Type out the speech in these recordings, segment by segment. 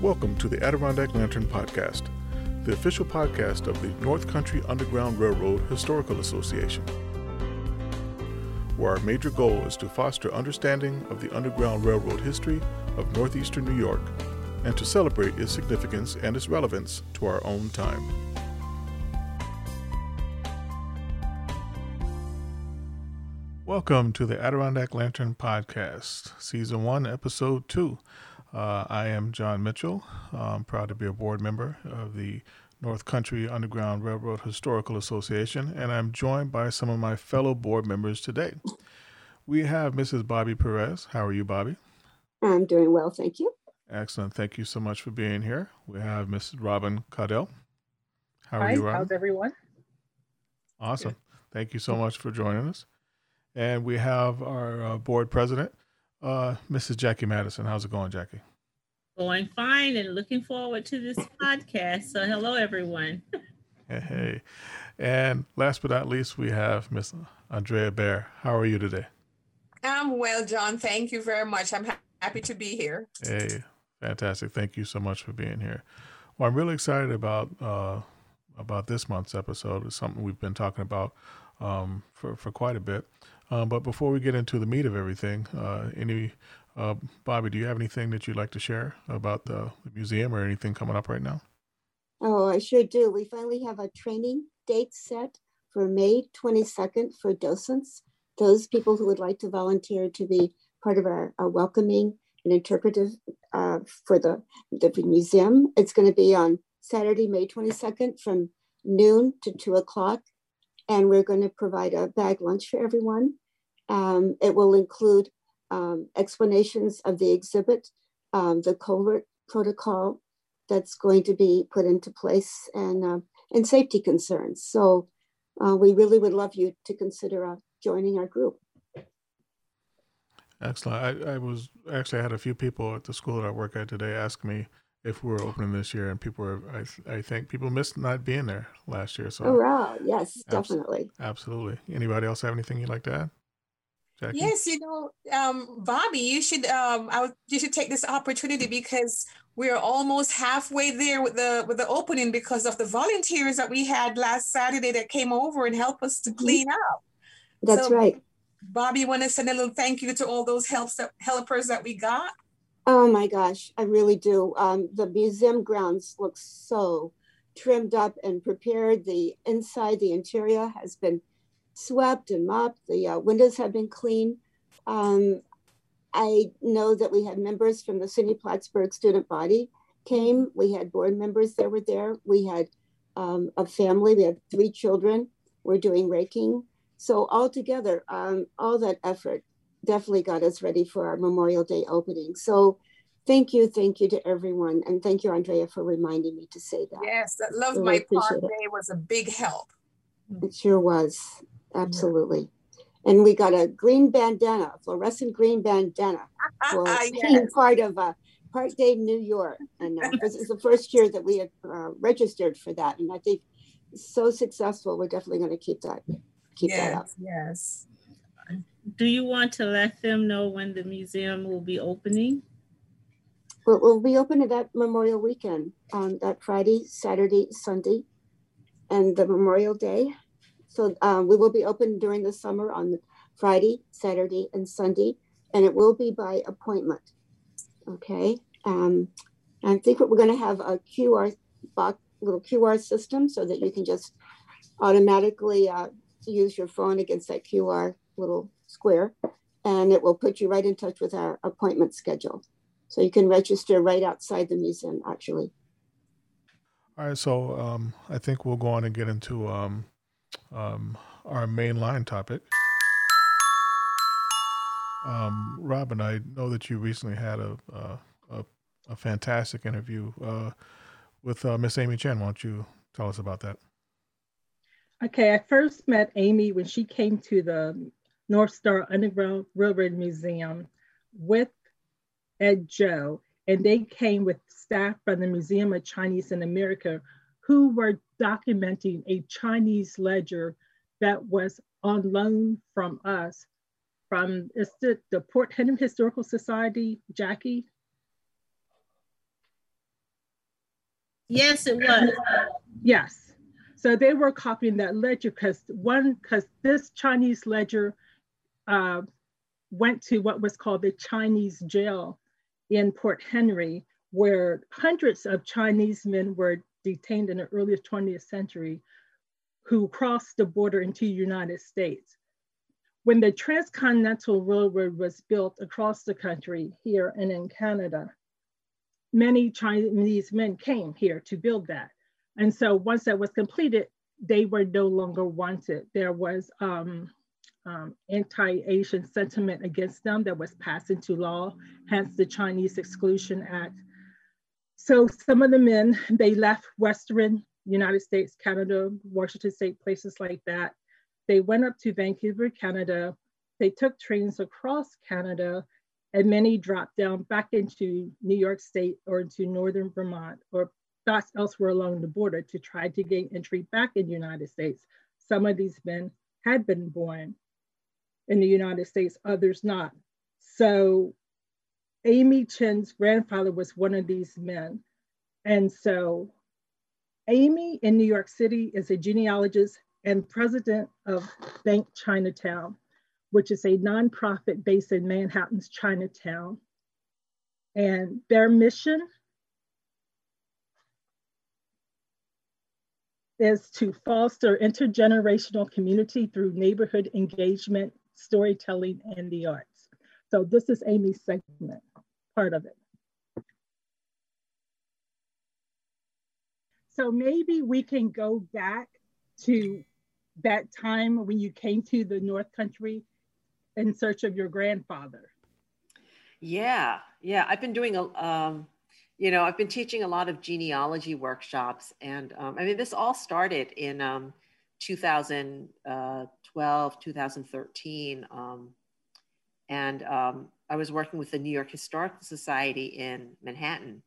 Welcome to the Adirondack Lantern Podcast, the official podcast of the North Country Underground Railroad Historical Association, where our major goal is to foster understanding of the Underground Railroad history of northeastern New York and to celebrate its significance and its relevance to our own time. Welcome to the Adirondack Lantern Podcast, Season 1, Episode 2. Uh, I am John Mitchell. I'm proud to be a board member of the North Country Underground Railroad Historical Association, and I'm joined by some of my fellow board members today. We have Mrs. Bobbi Perez. How are you, Bobbi? I'm doing well, thank you. Excellent. Thank you so much for being here. We have Mrs. Robin Caudell. How are Hi, you, Robin? How's everyone? Awesome. Thank you so much for joining us. And we have our uh, board president, uh, Mrs. Jackie Madison. How's it going, Jackie? Going fine and looking forward to this podcast. So, hello, everyone. Hey, hey. And last but not least, we have Miss Andrea Baer. How are you today? I'm well, John. Thank you very much. I'm ha- happy to be here. Hey, fantastic. Thank you so much for being here. Well, I'm really excited about uh, about this month's episode. It's something we've been talking about um, for, for quite a bit. Um, but before we get into the meat of everything, uh, any uh, Bobbi, do you have anything that you'd like to share about the, museum or anything coming up right now? Oh, I sure do. We finally have a training date set for May 22nd for docents, those people who would like to volunteer to be part of our, our welcoming and interpretive uh, for the, the museum. It's going to be on Saturday, May 22nd from noon to 2 o'clock and we're going to provide a bag lunch for everyone. Um, it will include um, explanations of the exhibit, um, the COVID protocol that's going to be put into place, and uh, and safety concerns. So uh, we really would love you to consider uh, joining our group. Excellent. I, I was actually I had a few people at the school that I work at today ask me if we were opening this year, and people were, I, I think people missed not being there last year. So, oh, wow. Yes, abs- definitely. Absolutely. Anybody else have anything you'd like to add? Jackie? Yes, you know, um, Bobbi, you should um, I would, you should take this opportunity because we're almost halfway there with the with the opening because of the volunteers that we had last Saturday that came over and helped us to mm-hmm. clean up. That's so, right. Bobbi, want to send a little thank you to all those helps that, helpers that we got? Oh my gosh, I really do. Um, the museum grounds look so trimmed up and prepared. The inside, the interior has been swept and mopped. The uh, windows have been cleaned. Um, I know that we had members from the SUNY Plattsburgh student body came. We had board members that were there. We had um, a family. We had three children. We're doing raking. So altogether, um, all that effort definitely got us ready for our Memorial Day opening. So thank you, thank you to everyone. And thank you, Andrea, for reminding me to say that. Yes, that Love My Park Day was a big help. It sure was. Absolutely. Yeah. And we got a green bandana, fluorescent green bandana for yes. being part of a Park Day New York. And uh, this is the first year that we have uh, registered for that. And I think so successful, we're definitely going to keep that keep yes, that up. Yes do you want to let them know when the museum will be opening? Well, we'll be open at that Memorial Weekend on that Friday, Saturday, Sunday, and the Memorial Day. So um, we will be open during the summer on Friday, Saturday, and Sunday, and it will be by appointment. Okay. Um, I think we're going to have a QR box, little QR system so that you can just automatically uh, use your phone against that QR little square and it will put you right in touch with our appointment schedule. So you can register right outside the museum, actually. All right, so um, I think we'll go on and get into um, um, our main line topic. Um, Robin, I know that you recently had a a, a fantastic interview uh, with uh, Miss Amy Chin. Why don't you tell us about that? Okay, I first met Amy when she came to the North Star Underground Railroad Museum with Ed Joe, and they came with staff from the Museum of Chinese in America who were documenting a Chinese ledger that was on loan from us from the, the Port Henry Historical Society, Jackie. Yes, it was. Yes. So they were copying that ledger because one, because this Chinese ledger uh, went to what was called the Chinese jail in Port Henry, where hundreds of Chinese men were detained in the early 20th century who crossed the border into the United States. When the Transcontinental Railroad was built across the country here and in Canada, many Chinese men came here to build that. And so once that was completed, they were no longer wanted. There was um, um, anti-Asian sentiment against them that was passed into law, hence the Chinese Exclusion Act. So some of the men, they left Western United States, Canada, Washington State, places like that. They went up to Vancouver, Canada. They took trains across Canada and many dropped down back into New York State or into Northern Vermont or thus elsewhere along the border to try to gain entry back in the United States. Some of these men had been born in the United States, others not. So Amy Chin's grandfather was one of these men. And so Amy in New York City is a genealogist and president of Bank Chinatown, which is a nonprofit based in Manhattan's Chinatown. And their mission is to foster intergenerational community through neighborhood engagement, storytelling, and the arts. So this is Amy's segment, part of it. So maybe we can go back to that time when you came to the North Country in search of your grandfather. Yeah, yeah. I've been doing a, um, you know, I've been teaching a lot of genealogy workshops, and um, I mean, this all started in um, 2012, 2013, um, and um, I was working with the New York Historical Society in Manhattan,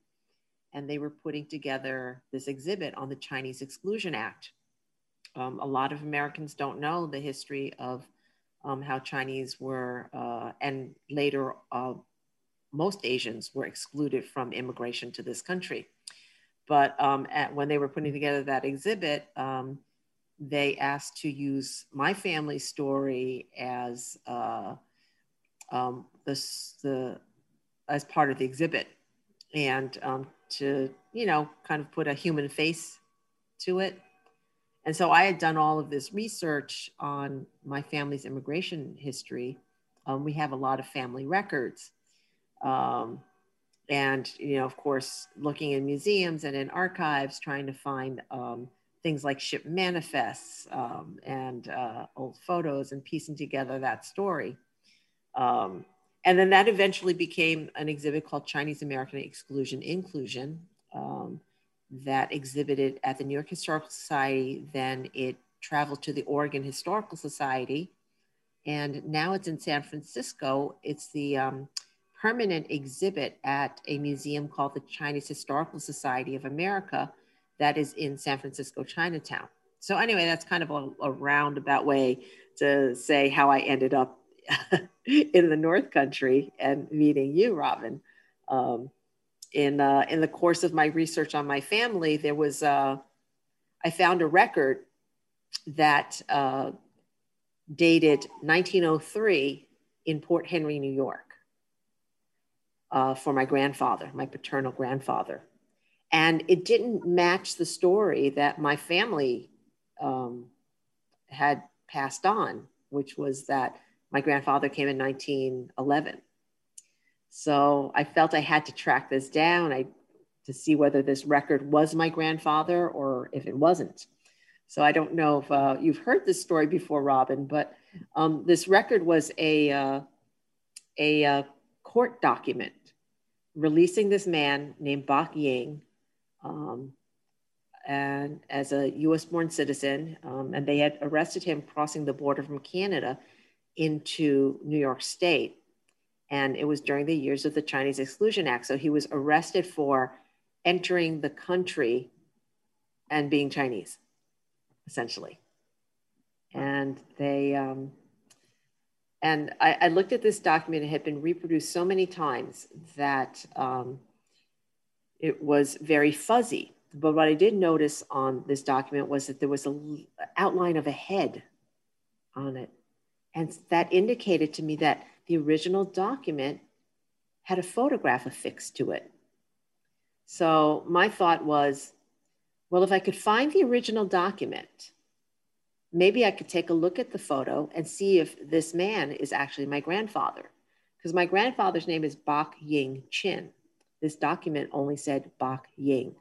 and they were putting together this exhibit on the Chinese Exclusion Act. Um, a lot of Americans don't know the history of um, how Chinese were, uh, and later uh, most Asians were excluded from immigration to this country. But um, at, when they were putting together that exhibit, um, they asked to use my family story as uh, um, this, the as part of the exhibit, and um, to, you know, kind of put a human face to it. And so I had done all of this research on my family's immigration history. Um, we have a lot of family records. Um, and, you know, of course, looking in museums and in archives, trying to find um, things like ship manifests um, and uh, old photos and piecing together that story. Um, and then that eventually became an exhibit called Chinese American Exclusion Inclusion um, that exhibited at the New York Historical Society. Then it traveled to the Oregon Historical Society. And now it's in San Francisco. It's the um, permanent exhibit at a museum called the Chinese Historical Society of America that is in San Francisco, Chinatown. So, anyway, that's kind of a, a roundabout way to say how I ended up in the North Country and meeting you, Robin. Um, in uh, in the course of my research on my family, there was uh, I found a record that uh, dated 1903 in Port Henry, New York, uh, for my grandfather, my paternal grandfather, and it didn't match the story that my family um, had passed on, which was that my grandfather came in 1911. So I felt I had to track this down I, to see whether this record was my grandfather or if it wasn't. So I don't know if uh, you've heard this story before, Robin, but um, this record was a, uh, a uh, court document releasing this man named Bok Ying um, and as a US born citizen. Um, and they had arrested him crossing the border from Canada into New York State. And it was during the years of the Chinese Exclusion Act. So he was arrested for entering the country and being Chinese, essentially. And they, um, and I, I, looked at this document, it had been reproduced so many times that um, it was very fuzzy. but what I did notice on this document was that there was an outline of a head on it. And that indicated to me that the original document had a photograph affixed to it. So my thought was, well, if I could find the original document, maybe I could take a look at the photo and see if this man is actually my grandfather. Because my grandfather's name is Bok Ying Chin. This document only said Bok Ying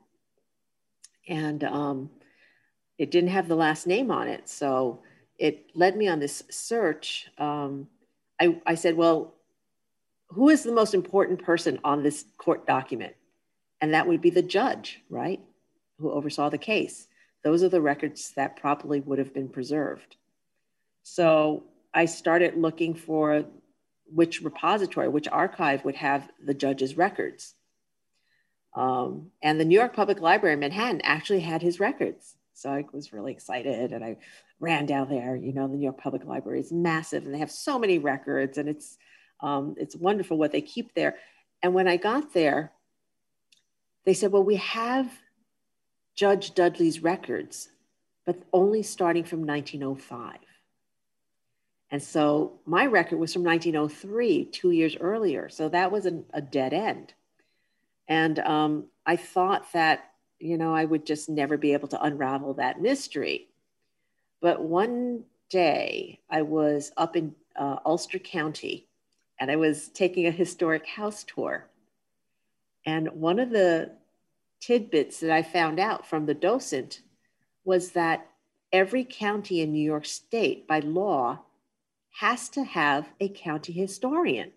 and um, it didn't have the last name on it. So it led me on this search. Um, I, I said, well, who is the most important person on this court document? And that would be the judge, right? Who oversaw the case. Those are the records that probably would have been preserved. So I started looking for which repository, which archive would have the judge's records. Um, and the New York Public Library in Manhattan actually had his records. So I was really excited and I ran down there. You know, the New York Public Library is massive and they have so many records and it's, um, it's wonderful what they keep there. And when I got there, they said, well, we have Judge Dudley's records, but only starting from 1905. And so my record was from 1903, two years earlier. So that was an, a dead end. And um, I thought that, you know, I would just never be able to unravel that mystery. But one day I was up in uh, Ulster County and I was taking a historic house tour. And one of the tidbits that I found out from the docent was that every county in New York State, by law, has to have a county historian.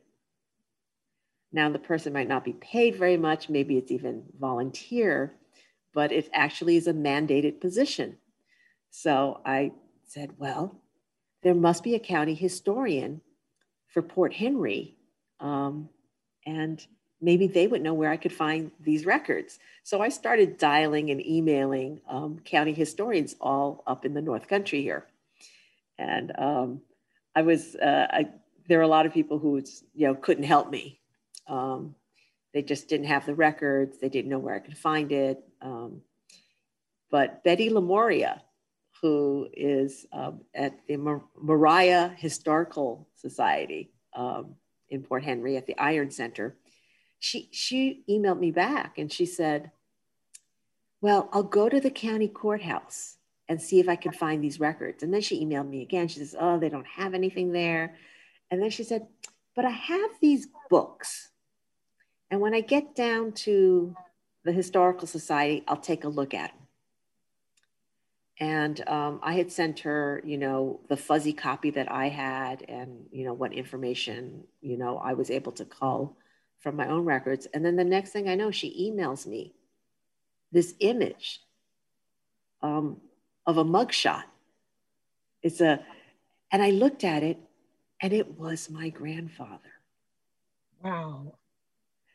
Now, the person might not be paid very much, maybe it's even volunteer, but it actually is a mandated position. So I said, well, there must be a county historian for Port Henry. Um, and maybe they would know where I could find these records. So I started dialing and emailing um, county historians all up in the North Country here. And um, I was, uh, I, there are a lot of people who, you know, couldn't help me. Um, they just didn't have the records. They didn't know where I could find it. Um, but Betty Lamoria, who is um, at the Mar- Moriah Historical Society um, in Port Henry at the Iron Center, she, she emailed me back and she said, Well, I'll go to the county courthouse and see if I can find these records. And then she emailed me again. She says, Oh, they don't have anything there. And then she said, But I have these books and when I get down to the Historical Society, I'll take a look at them. And um, I had sent her, you know, the fuzzy copy that I had and, you know, what information, you know, I was able to cull from my own records. And then the next thing I know, she emails me this image um, of a mugshot. It's a, and I looked at it and it was my grandfather. Wow.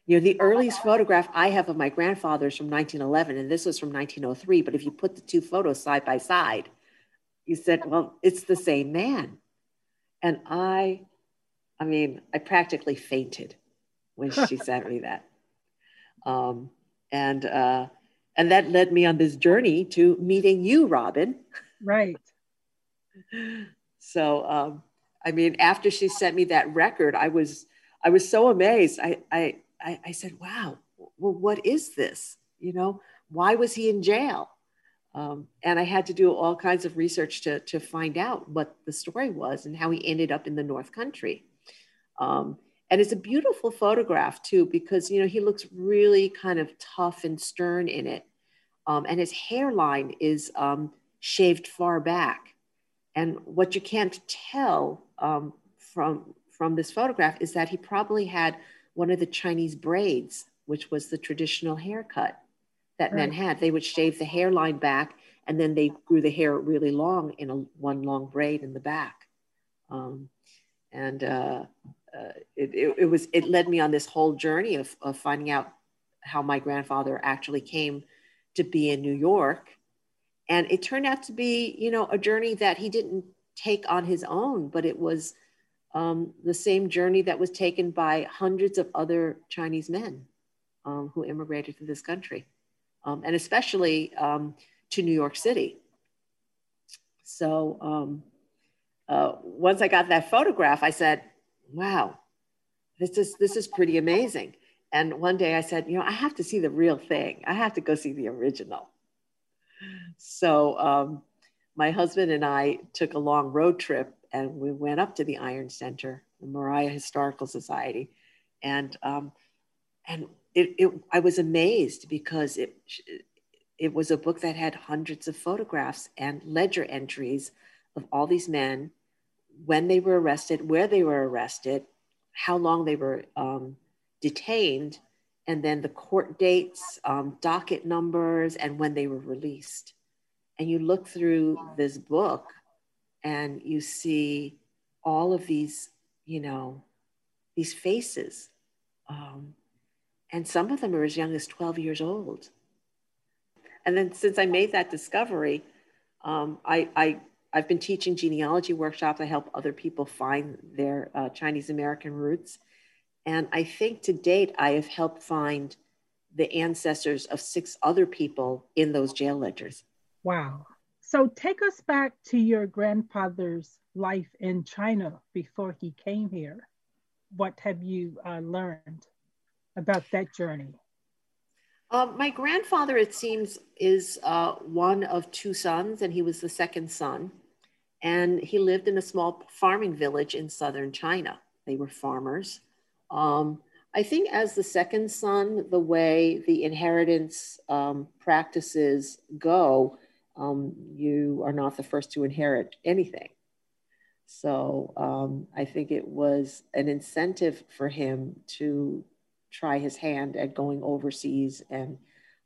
You know, the earliest photograph I have of my grandfather is from 1911, and this was from 1903. But if you put the two photos side by side, you said, well, it's the same man. And I, I mean, I practically fainted when she sent me that. Um, and, uh, and that led me on this journey to meeting you, Robin. Right. so, um, I mean, after she sent me that record, I was, I was so amazed. I, I, I, I said, wow, well, what is this? You know, why was he in jail? Um, and I had to do all kinds of research to, to find out what the story was and how he ended up in the North Country. Um, and it's a beautiful photograph too, because, you know, he looks really kind of tough and stern in it. Um, and his hairline is um, shaved far back. And what you can't tell um, from, from this photograph is that he probably had one of the Chinese braids, which was the traditional haircut that right. men had. They would shave the hairline back and then they grew the hair really long in a one long braid in the back. Um, and uh, uh, it, it, it, was it led me on this whole journey of, of finding out how my grandfather actually came to be in New York. And it turned out to be, you know, a journey that he didn't take on his own, but it was um, the same journey that was taken by hundreds of other Chinese men um, who immigrated to this country. um, and especially um, to New York City. So um, uh, once I got that photograph, I said, "Wow, this is this is pretty amazing." And one day I said, "You know, I have to see the real thing. I have to go see the original." So um, my husband and I took a long road trip, and we went up to the Iron Center, the Moriah Historical Society, and um, and it, it I was amazed because it it was a book that had hundreds of photographs and ledger entries of all these men, when they were arrested, where they were arrested, how long they were um, detained, and then the court dates, um, docket numbers, and when they were released. And you look through this book and you see all of these, you know, these faces. Um, and some of them are as young as 12 years old. And then since I made that discovery, um, I, I, I've been teaching genealogy workshops. I help other people find their uh, Chinese American roots. And I think to date, I have helped find the ancestors of six other people in those jail ledgers. Wow. So take us back to your grandfather's life in China before he came here. What have you uh, learned about that journey? Um, my grandfather, it seems, is uh, one of two sons, and he was the second son. And he lived in a small farming village in southern China. They were farmers. Um, I think, as the second son, the way the inheritance um, practices go, um, you are not the first to inherit anything. So um, I think it was an incentive for him to try his hand at going overseas and,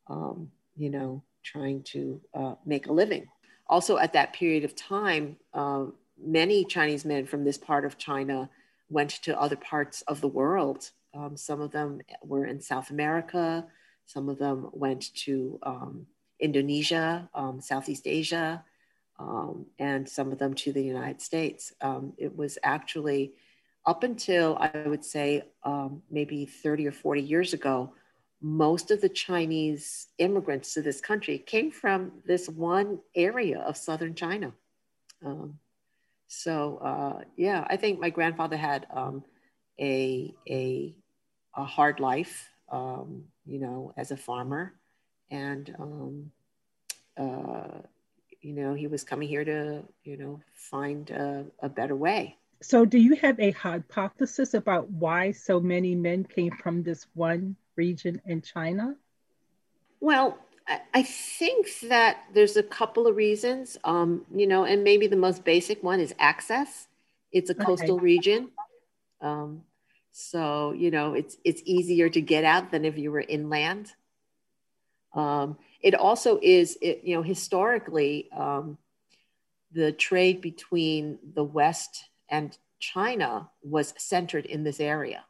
um, you know, trying to uh, make a living. Also, at that period of time, uh, many Chinese men from this part of China went to other parts of the world. Um, some of them were in South America, some of them went to um, Indonesia, um, Southeast Asia, um, and some of them to the United States. Um, it was actually up until I would say um, maybe 30 or 40 years ago, most of the Chinese immigrants to this country came from this one area of southern China. Um, so uh, yeah, I think my grandfather had um, a, a, a hard life, you know, as a farmer, and um, uh, you know he was coming here to you know find a, a better way. So, do you have a hypothesis about why so many men came from this one region in China? Well, I think that there's a couple of reasons, um, you know, and maybe the most basic one is access. It's a coastal region, um, so you know it's it's easier to get out than if you were inland. Um, it also is, it, you know, historically, um, the trade between the West and China was centered in this area.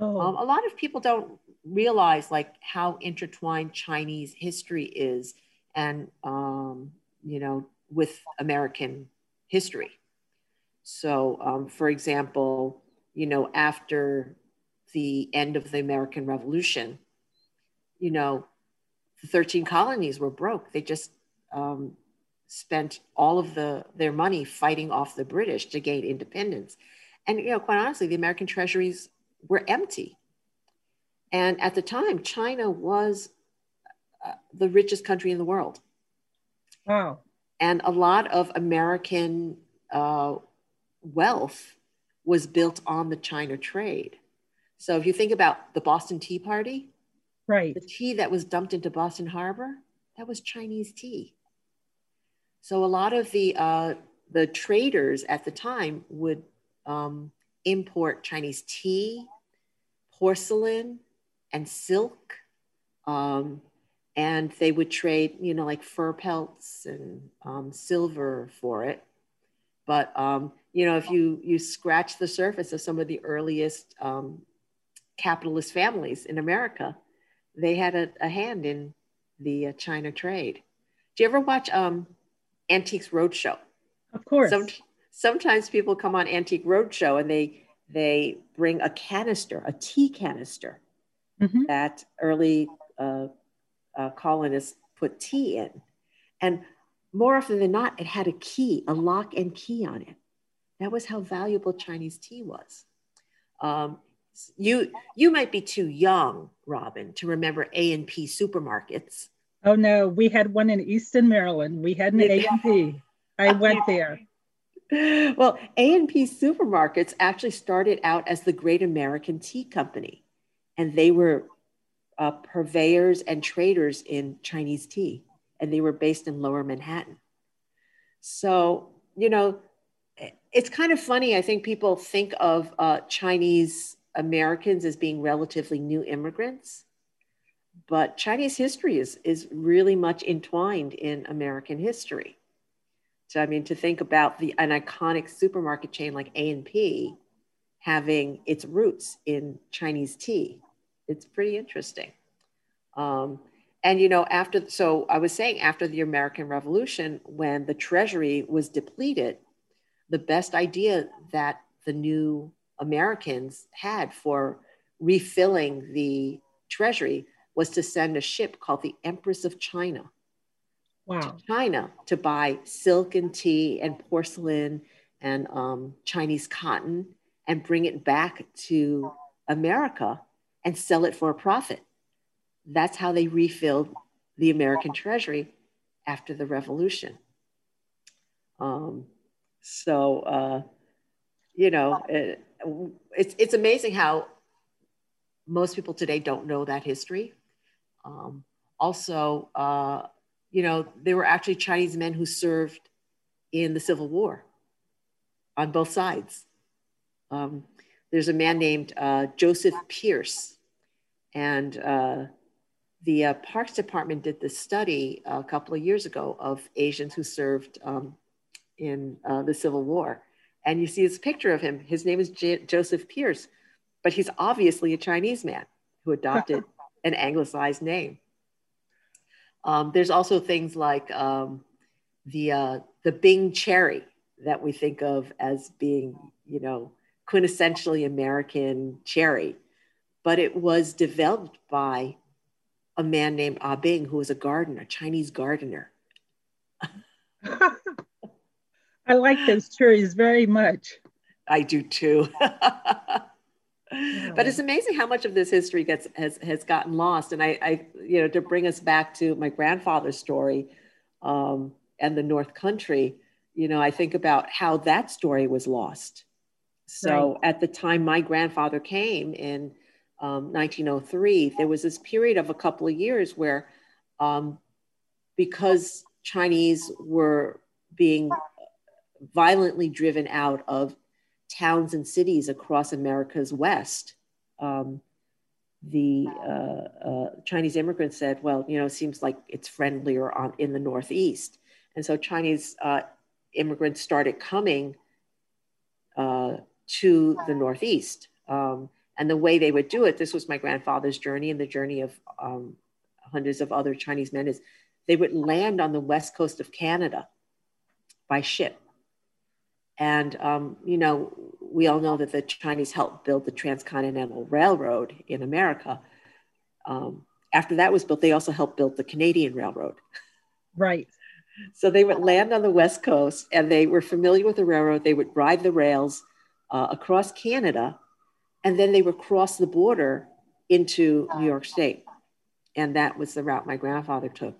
Oh. Um, a lot of people don't realize like how intertwined Chinese history is, and um, you know, with American history. So, um, for example, you know, after the end of the American Revolution, you know, the 13 colonies were broke. They just um, spent all of the their money fighting off the British to gain independence. And you know, quite honestly, the American treasuries were empty. And at the time, China was uh, the richest country in the world. Wow. And a lot of American uh, wealth was built on the China trade. So if you think about the Boston Tea Party, right, the tea that was dumped into Boston Harbor, that was Chinese tea. So a lot of the uh, the traders at the time would um, import Chinese tea, porcelain, and silk, um, and they would trade, you know, like fur pelts and um, silver for it. But um, you know, if you you scratch the surface of some of the earliest um, capitalist families in America, they had a, a hand in the uh, China trade. Do you ever watch um, Antiques Roadshow. Of course. Some, sometimes people come on Antique Roadshow and they they bring a canister, a tea canister, mm-hmm. that early uh, uh, colonists put tea in. And more often than not, it had a key, a lock and key on it. That was how valuable Chinese tea was. Um, you you might be too young, Robin, to remember A and P supermarkets. Oh no, we had one in Easton, Maryland. We had an A and P. I went there. Well, A and P supermarkets actually started out as the Great American Tea Company, and they were uh, purveyors and traders in Chinese tea, and they were based in Lower Manhattan. So you know, it's kind of funny. I think people think of uh, Chinese Americans as being relatively new immigrants, but Chinese history is, is really much entwined in American history. So, I mean, to think about the, an iconic supermarket chain like A&P having its roots in Chinese tea, it's pretty interesting. Um, and, you know, after, so I was saying after the American Revolution, when the treasury was depleted, the best idea that the new Americans had for refilling the treasury was to send a ship called the Empress of China wow. to China to buy silk and tea and porcelain and um, Chinese cotton and bring it back to America and sell it for a profit. That's how they refilled the American treasury after the revolution. Um, so, uh, you know, it, it's, it's amazing how most people today don't know that history. Um, also, uh, you know, there were actually Chinese men who served in the Civil War on both sides. Um, there's a man named uh, Joseph Pierce, and uh, the uh, Parks Department did this study a couple of years ago of Asians who served um, in uh, the Civil War. And you see this picture of him. His name is J- Joseph Pierce, but he's obviously a Chinese man who adopted an anglicized name. Um, there's also things like um, the uh, the Bing cherry that we think of as being, you know, quintessentially American cherry, but it was developed by a man named Ah Bing, who was a gardener, a Chinese gardener. I like those cherries very much. I do too. But it's amazing how much of this history gets has has gotten lost. And I, I you know, to bring us back to my grandfather's story um, and the North Country, you know, I think about how that story was lost. So right. at the time my grandfather came in um, 1903, there was this period of a couple of years where, um, because Chinese were being violently driven out of towns and cities across America's West. Um, the uh, uh, Chinese immigrants said, well, you know, it seems like it's friendlier on, in the Northeast. And so Chinese uh, immigrants started coming uh, to the Northeast. Um, and the way they would do it, this was my grandfather's journey and the journey of um, hundreds of other Chinese men, is they would land on the west coast of Canada by ship. And, um, you know, we all know that the Chinese helped build the Transcontinental Railroad in America. Um, after that was built, they also helped build the Canadian Railroad. Right. So they would land on the West Coast and they were familiar with the railroad. They would ride the rails uh, across Canada and then they would cross the border into New York State. And that was the route my grandfather took.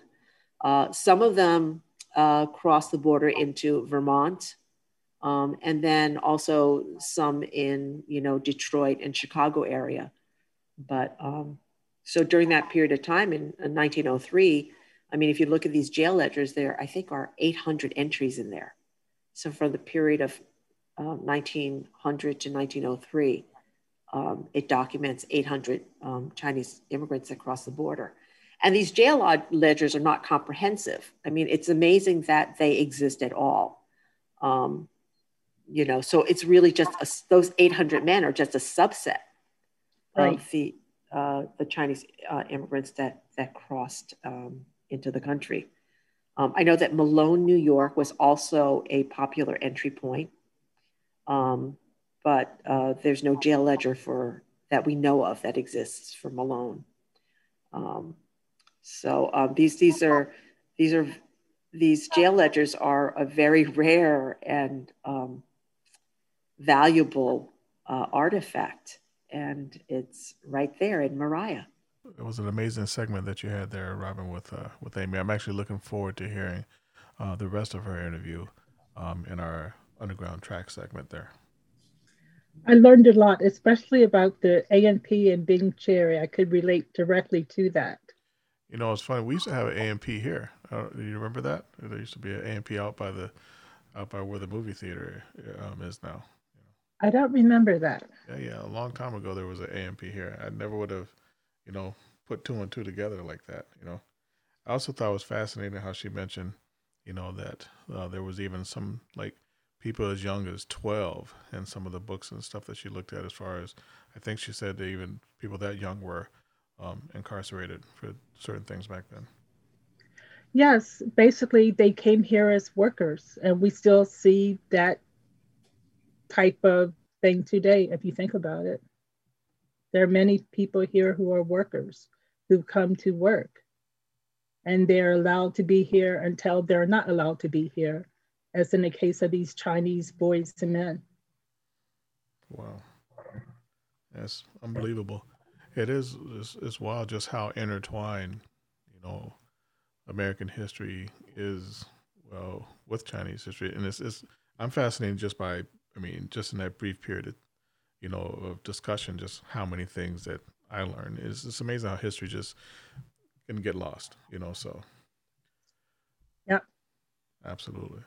Uh, some of them uh, crossed the border into Vermont um, and then also some in you know Detroit and Chicago area. But um, so during that period of time in, in 1903, I mean, if you look at these jail ledgers, there I think are 800 entries in there. So for the period of um, 1900 to 1903, um, it documents 800 um, Chinese immigrants across the border. And these jail ledgers are not comprehensive. I mean, it's amazing that they exist at all. Um, you know so it's really just a, those 800 men are just a subset right. of the uh, the Chinese uh, immigrants that that crossed um, into the country. Um, I know that Malone, New York, was also a popular entry point, um, but uh, there's no jail ledger for that we know of that exists for Malone. Um, So um, these these are these are these jail ledgers are a very rare and um, valuable uh, artifact, and it's right there in Moriah. It was an amazing segment that you had there, Robin, with uh, with Amy. I'm actually looking forward to hearing uh, the rest of her interview um, in our underground track segment there. I learned a lot, especially about the A&P and Bing Cherry. I could relate directly to that. You know, it's funny. We used to have an A&P here. Uh, do you remember that? There used to be an A&P out by the out by where the movie theater um, is now. I don't remember that. Yeah, yeah. A long time ago, there was an A&P here. I never would have, you know, put two and two together like that. You know, I also thought it was fascinating how she mentioned, you know, that uh, there was even some like people as young as 12 and some of the books and stuff that she looked at as far as i think she said that even people that young were um, incarcerated for certain things back then yes basically they came here as workers and we still see that type of thing today if you think about it there are many people here who are workers who come to work and they're allowed to be here until they're not allowed to be here as in the case of these Chinese boys to men. Wow. That's unbelievable. It is it's, it's wild just how intertwined, you know, American history is well with Chinese history. And it's, it's I'm fascinated just by I mean, just in that brief period of, you know, of discussion, just how many things that I learned. It's it's amazing how history just can get lost, you know, so Yeah. Absolutely.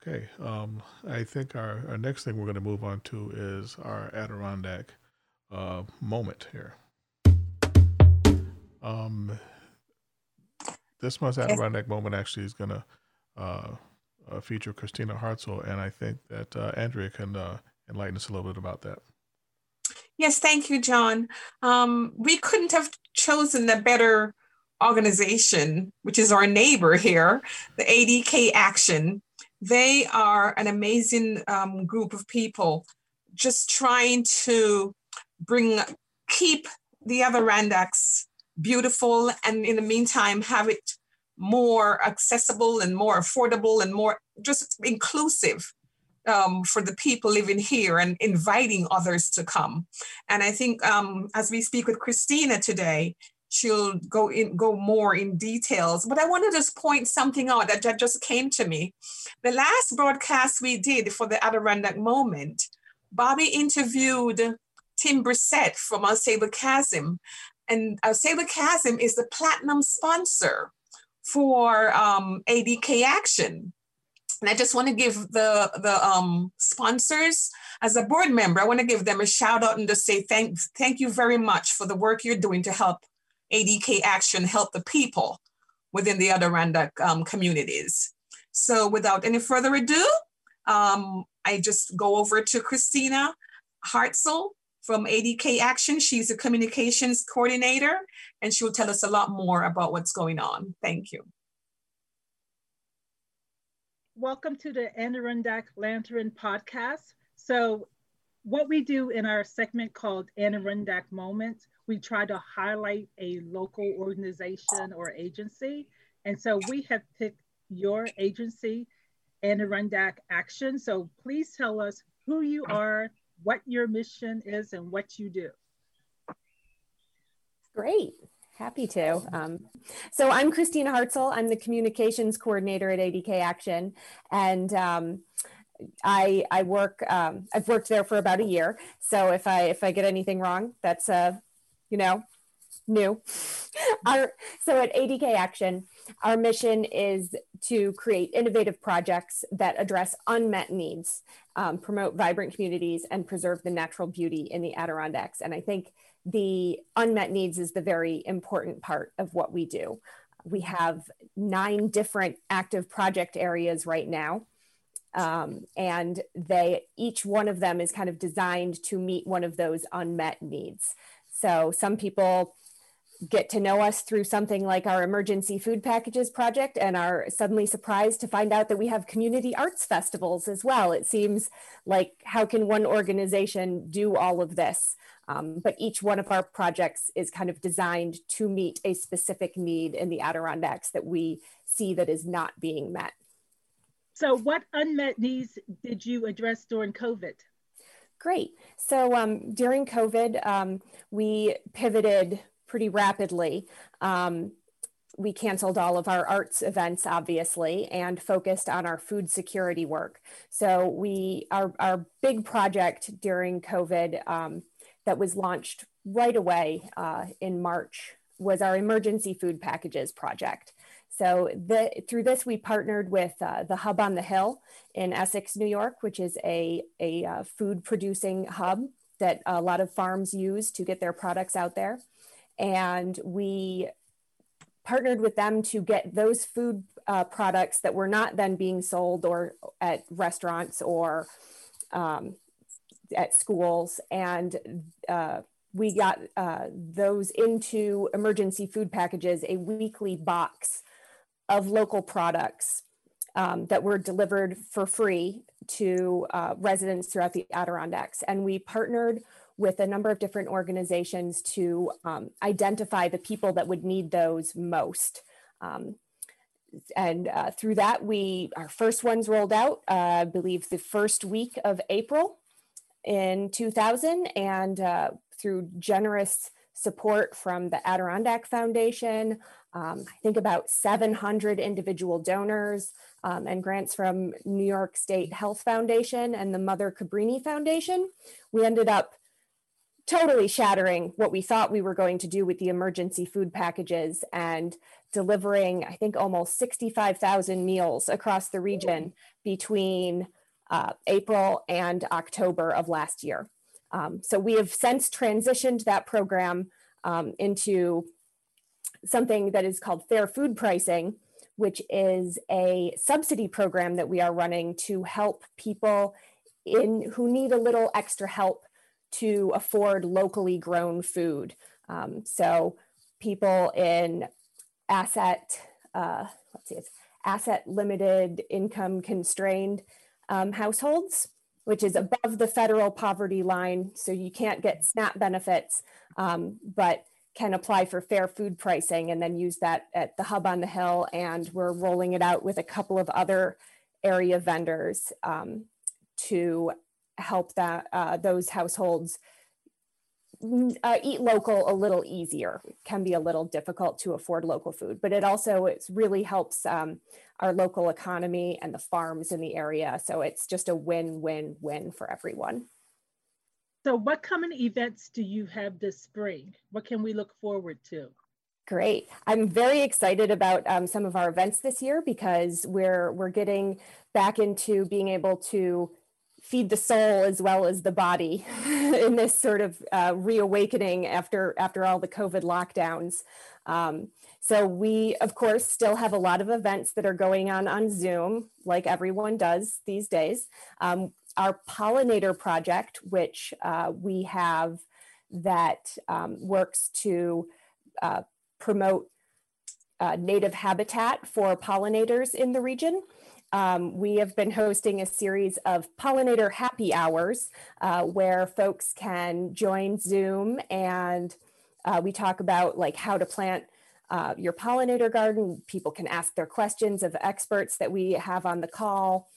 Okay, um, I think our, our next thing we're going to move on to is our Adirondack uh, moment here. Um, this month's Adirondack moment actually is going to uh, uh, feature Kristina Hartzell, and I think that uh, Andrea can uh, enlighten us a little bit about that. Yes, thank you, John. Um, we couldn't have chosen a better organization, which is our neighbor here, the ADK Action they are an amazing um, group of people just trying to bring, keep the Adirondacks beautiful and in the meantime have it more accessible and more affordable and more just inclusive um, for the people living here and inviting others to come. And I think um, as we speak with Kristina today, she'll go in go more in details. But i want to just point something out that, that just came to me. The last broadcast we did for the adirondack moment bobbi interviewed tim brissett from Ausable Chasm. And Ausable Chasm is the platinum sponsor for um, adk action and I just want to give the the um, sponsors as a board member. I want to give them a shout out and just say thank thank you very much for the work you're doing to help ADK Action help the people within the Adirondack um, communities. So without any further ado, um, I just go over to Kristina Hartzell from ADK Action. She's a communications coordinator, and she'll tell us a lot more about what's going on. Thank you. Welcome to the Adirondack Lantern podcast. So what we do in our segment called Adirondack Moments we try to highlight a local organization or agency. And so we have picked your agency, Adirondack Action. So please tell us who you are, what your mission is, and what you do. Great. Happy to. Um, so I'm Kristina Hartzell. I'm the communications coordinator at ADK Action. And um, I, I work, um, I've worked there for about a year. So if I, if I get anything wrong, that's, uh, you know, new. our, so at ADK Action, our mission is to create innovative projects that address unmet needs, um, promote vibrant communities, and preserve the natural beauty in the Adirondacks. And I think the unmet needs is the very important part of what we do. We have nine different active project areas right now. Um, and they each one of them is kind of designed to meet one of those unmet needs. So some people get to know us through something like our emergency food packages project and are suddenly surprised to find out that we have community arts festivals as well. It seems like how can one organization do all of this? Um, but each one of our projects is kind of designed to meet a specific need in the Adirondacks that we see that is not being met. So what unmet needs did you address during COVID? Great. So um, during COVID, um, we pivoted pretty rapidly. Um, we canceled all of our arts events, obviously, and focused on our food security work. So we, our, our big project during COVID um, that was launched right away uh, in March was our emergency food packages project. So the, through this, we partnered with uh, the Hub on the Hill in Essex, New York, which is a, a uh, food producing hub that a lot of farms use to get their products out there. And we partnered with them to get those food uh, products that were not then being sold or at restaurants or um, at schools. And uh, we got uh, those into emergency food packages, a weekly box of local products um, that were delivered for free to uh, residents throughout the Adirondacks. And we partnered with a number of different organizations to um, identify the people that would need those most. Um, and uh, through that, we our first ones rolled out, uh, I believe, the first week of April in 2000, and uh, through generous support from the Adirondack Foundation, um, I think about 700 individual donors um, and grants from New York State Health Foundation and the Mother Cabrini Foundation. We ended up totally shattering what we thought we were going to do with the emergency food packages and delivering, I think, almost 65,000 meals across the region between uh, April and October of last year. Um, so we have since transitioned that program um, into something that is called fair food pricing, which is a subsidy program that we are running to help people in who need a little extra help to afford locally grown food. Um, so people in asset, uh, let's see, it's asset limited income constrained um, households, which is above the federal poverty line. So you can't get SNAP benefits, um, but can apply for fair food pricing and then use that at the hub on the hill. And we're rolling it out with a couple of other area vendors um, to help that uh, those households uh, eat local a little easier. It can be a little difficult to afford local food, but it also it really helps um, our local economy and the farms in the area. So it's just a win-win-win for everyone. So what coming events do you have this spring? What can we look forward to? Great. I'm very excited about um, some of our events this year because we're we're getting back into being able to feed the soul as well as the body in this sort of uh, reawakening after after all the COVID lockdowns. Um, so we, of course, still have a lot of events that are going on on Zoom, like everyone does these days. Um, our pollinator project, which uh, we have that um, works to uh, promote uh, native habitat for pollinators in the region. Um, we have been hosting a series of pollinator happy hours uh, where folks can join Zoom and uh, we talk about like how to plant uh, your pollinator garden. People can ask their questions of experts that we have on the call.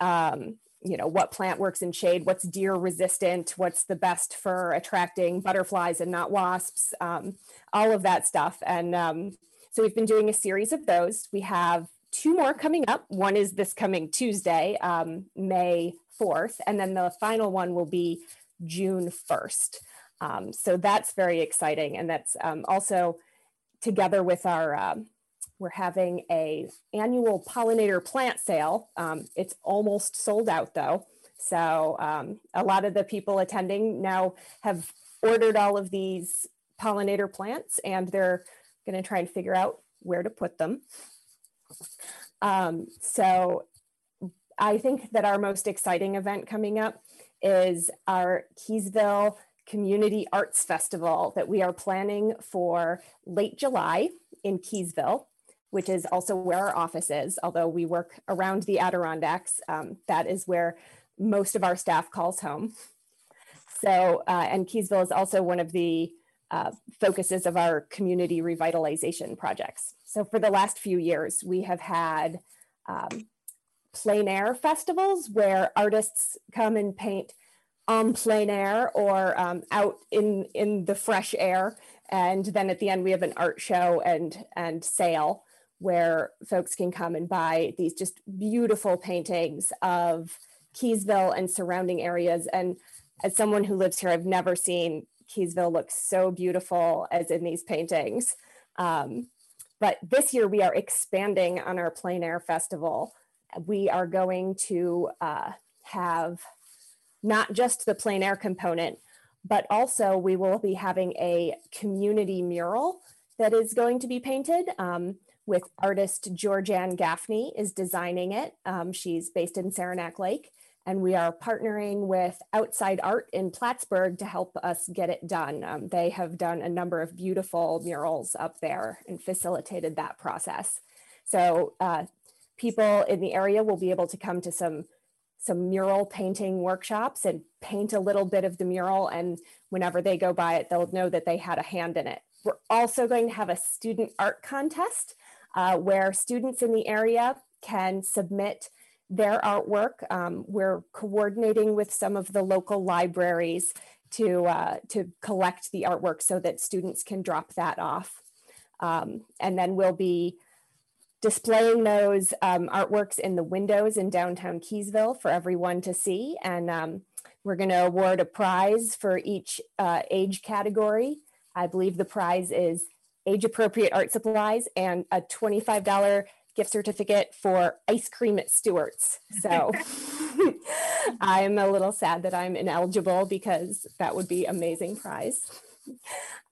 Um, you know, what plant works in shade, what's deer resistant, what's the best for attracting butterflies and not wasps, um, all of that stuff. And um, so we've been doing a series of those. We have two more coming up. One is this coming Tuesday, um, May 4th, and then the final one will be June 1st. Um, so that's very exciting. And that's um, also together with our um, we're having a annual pollinator plant sale. Um, it's almost sold out though. So um, a lot of the people attending now have ordered all of these pollinator plants and they're going to try and figure out where to put them. Um, so I think that our most exciting event coming up is our Keeseville Community Arts Festival that we are planning for late July in Keeseville, which is also where our office is. Although we work around the Adirondacks, um, that is where most of our staff calls home. So, uh, and Keeseville is also one of the uh, focuses of our community revitalization projects. So for the last few years, we have had um, plein air festivals where artists come and paint on plein air or um, out in, in the fresh air. And then at the end, we have an art show and, and sale where folks can come and buy these just beautiful paintings of Keeseville and surrounding areas. And as someone who lives here, I've never seen Keeseville looks so beautiful as in these paintings. Um, but this year we are expanding on our plein air festival. We are going to uh, have not just the plein air component, but also we will be having a community mural that is going to be painted um, with artist Georgianne Gaffney is designing it. Um, she's based in Saranac Lake and we are partnering with Outside Art in Plattsburgh to help us get it done. Um, they have done a number of beautiful murals up there and facilitated that process. So uh, people in the area will be able to come to some some mural painting workshops and paint a little bit of the mural. And whenever they go by it, they'll know that they had a hand in it. We're also going to have a student art contest uh, where students in the area can submit their artwork. Um, we're coordinating with some of the local libraries to, uh, to collect the artwork so that students can drop that off. Um, and then we'll be displaying those um, artworks in the windows in downtown Keeseville for everyone to see. And um, we're going to award a prize for each uh, age category. I believe the prize is age appropriate art supplies and a $25 gift certificate for ice cream at Stewart's. So I'm a little sad that I'm ineligible because that would be amazing prize.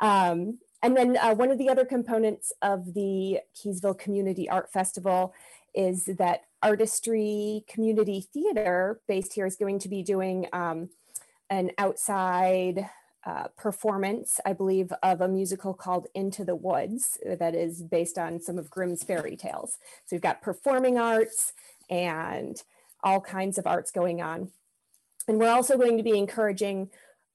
Um, and then uh, one of the other components of the Keeseville Community Art Festival is that Artistry Community Theater based here is going to be doing um, an outside uh, performance, I believe, of a musical called Into the Woods that is based on some of Grimm's fairy tales. So we've got performing arts and all kinds of arts going on. And we're also going to be encouraging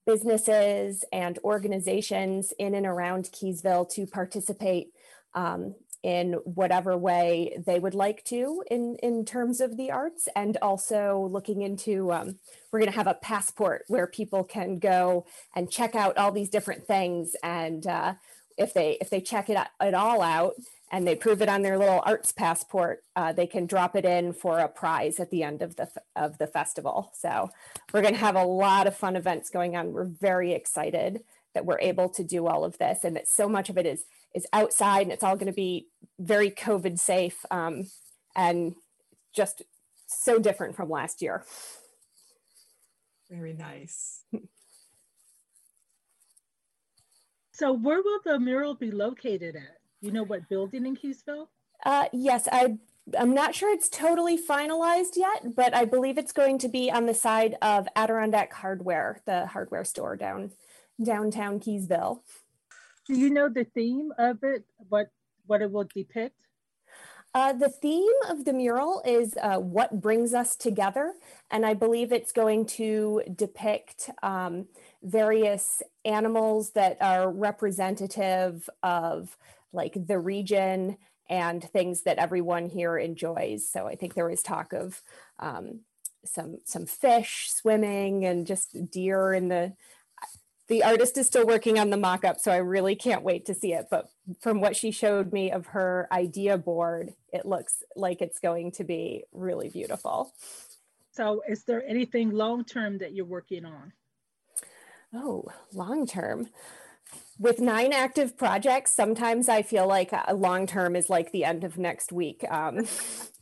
businesses and organizations in and around Keeseville to participate um, in whatever way they would like to in, in terms of the arts and also looking into um, we're going to have a passport where people can go and check out all these different things and uh, if they if they check it, it all out and they prove it on their little arts passport, uh, they can drop it in for a prize at the end of the of the festival. So we're going to have a lot of fun events going on. We're very excited that we're able to do all of this, and that so much of it is is outside, and it's all going to be very COVID safe um, and just so different from last year. Very nice. So where will the mural be located at? You know what building in Keeseville? Uh, yes, I, I'm not sure it's totally finalized yet, but I believe it's going to be on the side of Adirondack Hardware, the hardware store down downtown Keeseville. Do you know the theme of it? What what it will depict? Uh, the theme of the mural is uh, what brings us together, and I believe it's going to depict um, various animals that are representative of like the region and things that everyone here enjoys. So I think there was talk of um, some some fish swimming and just deer in the the artist is still working on the mock-up so i really can't wait to see it. But from what she showed me of her idea board it looks like it's going to be really beautiful. So is there anything long-term that you're working on? Oh long-term. With nine active projects, sometimes I feel like a long term is like the end of next week. Um,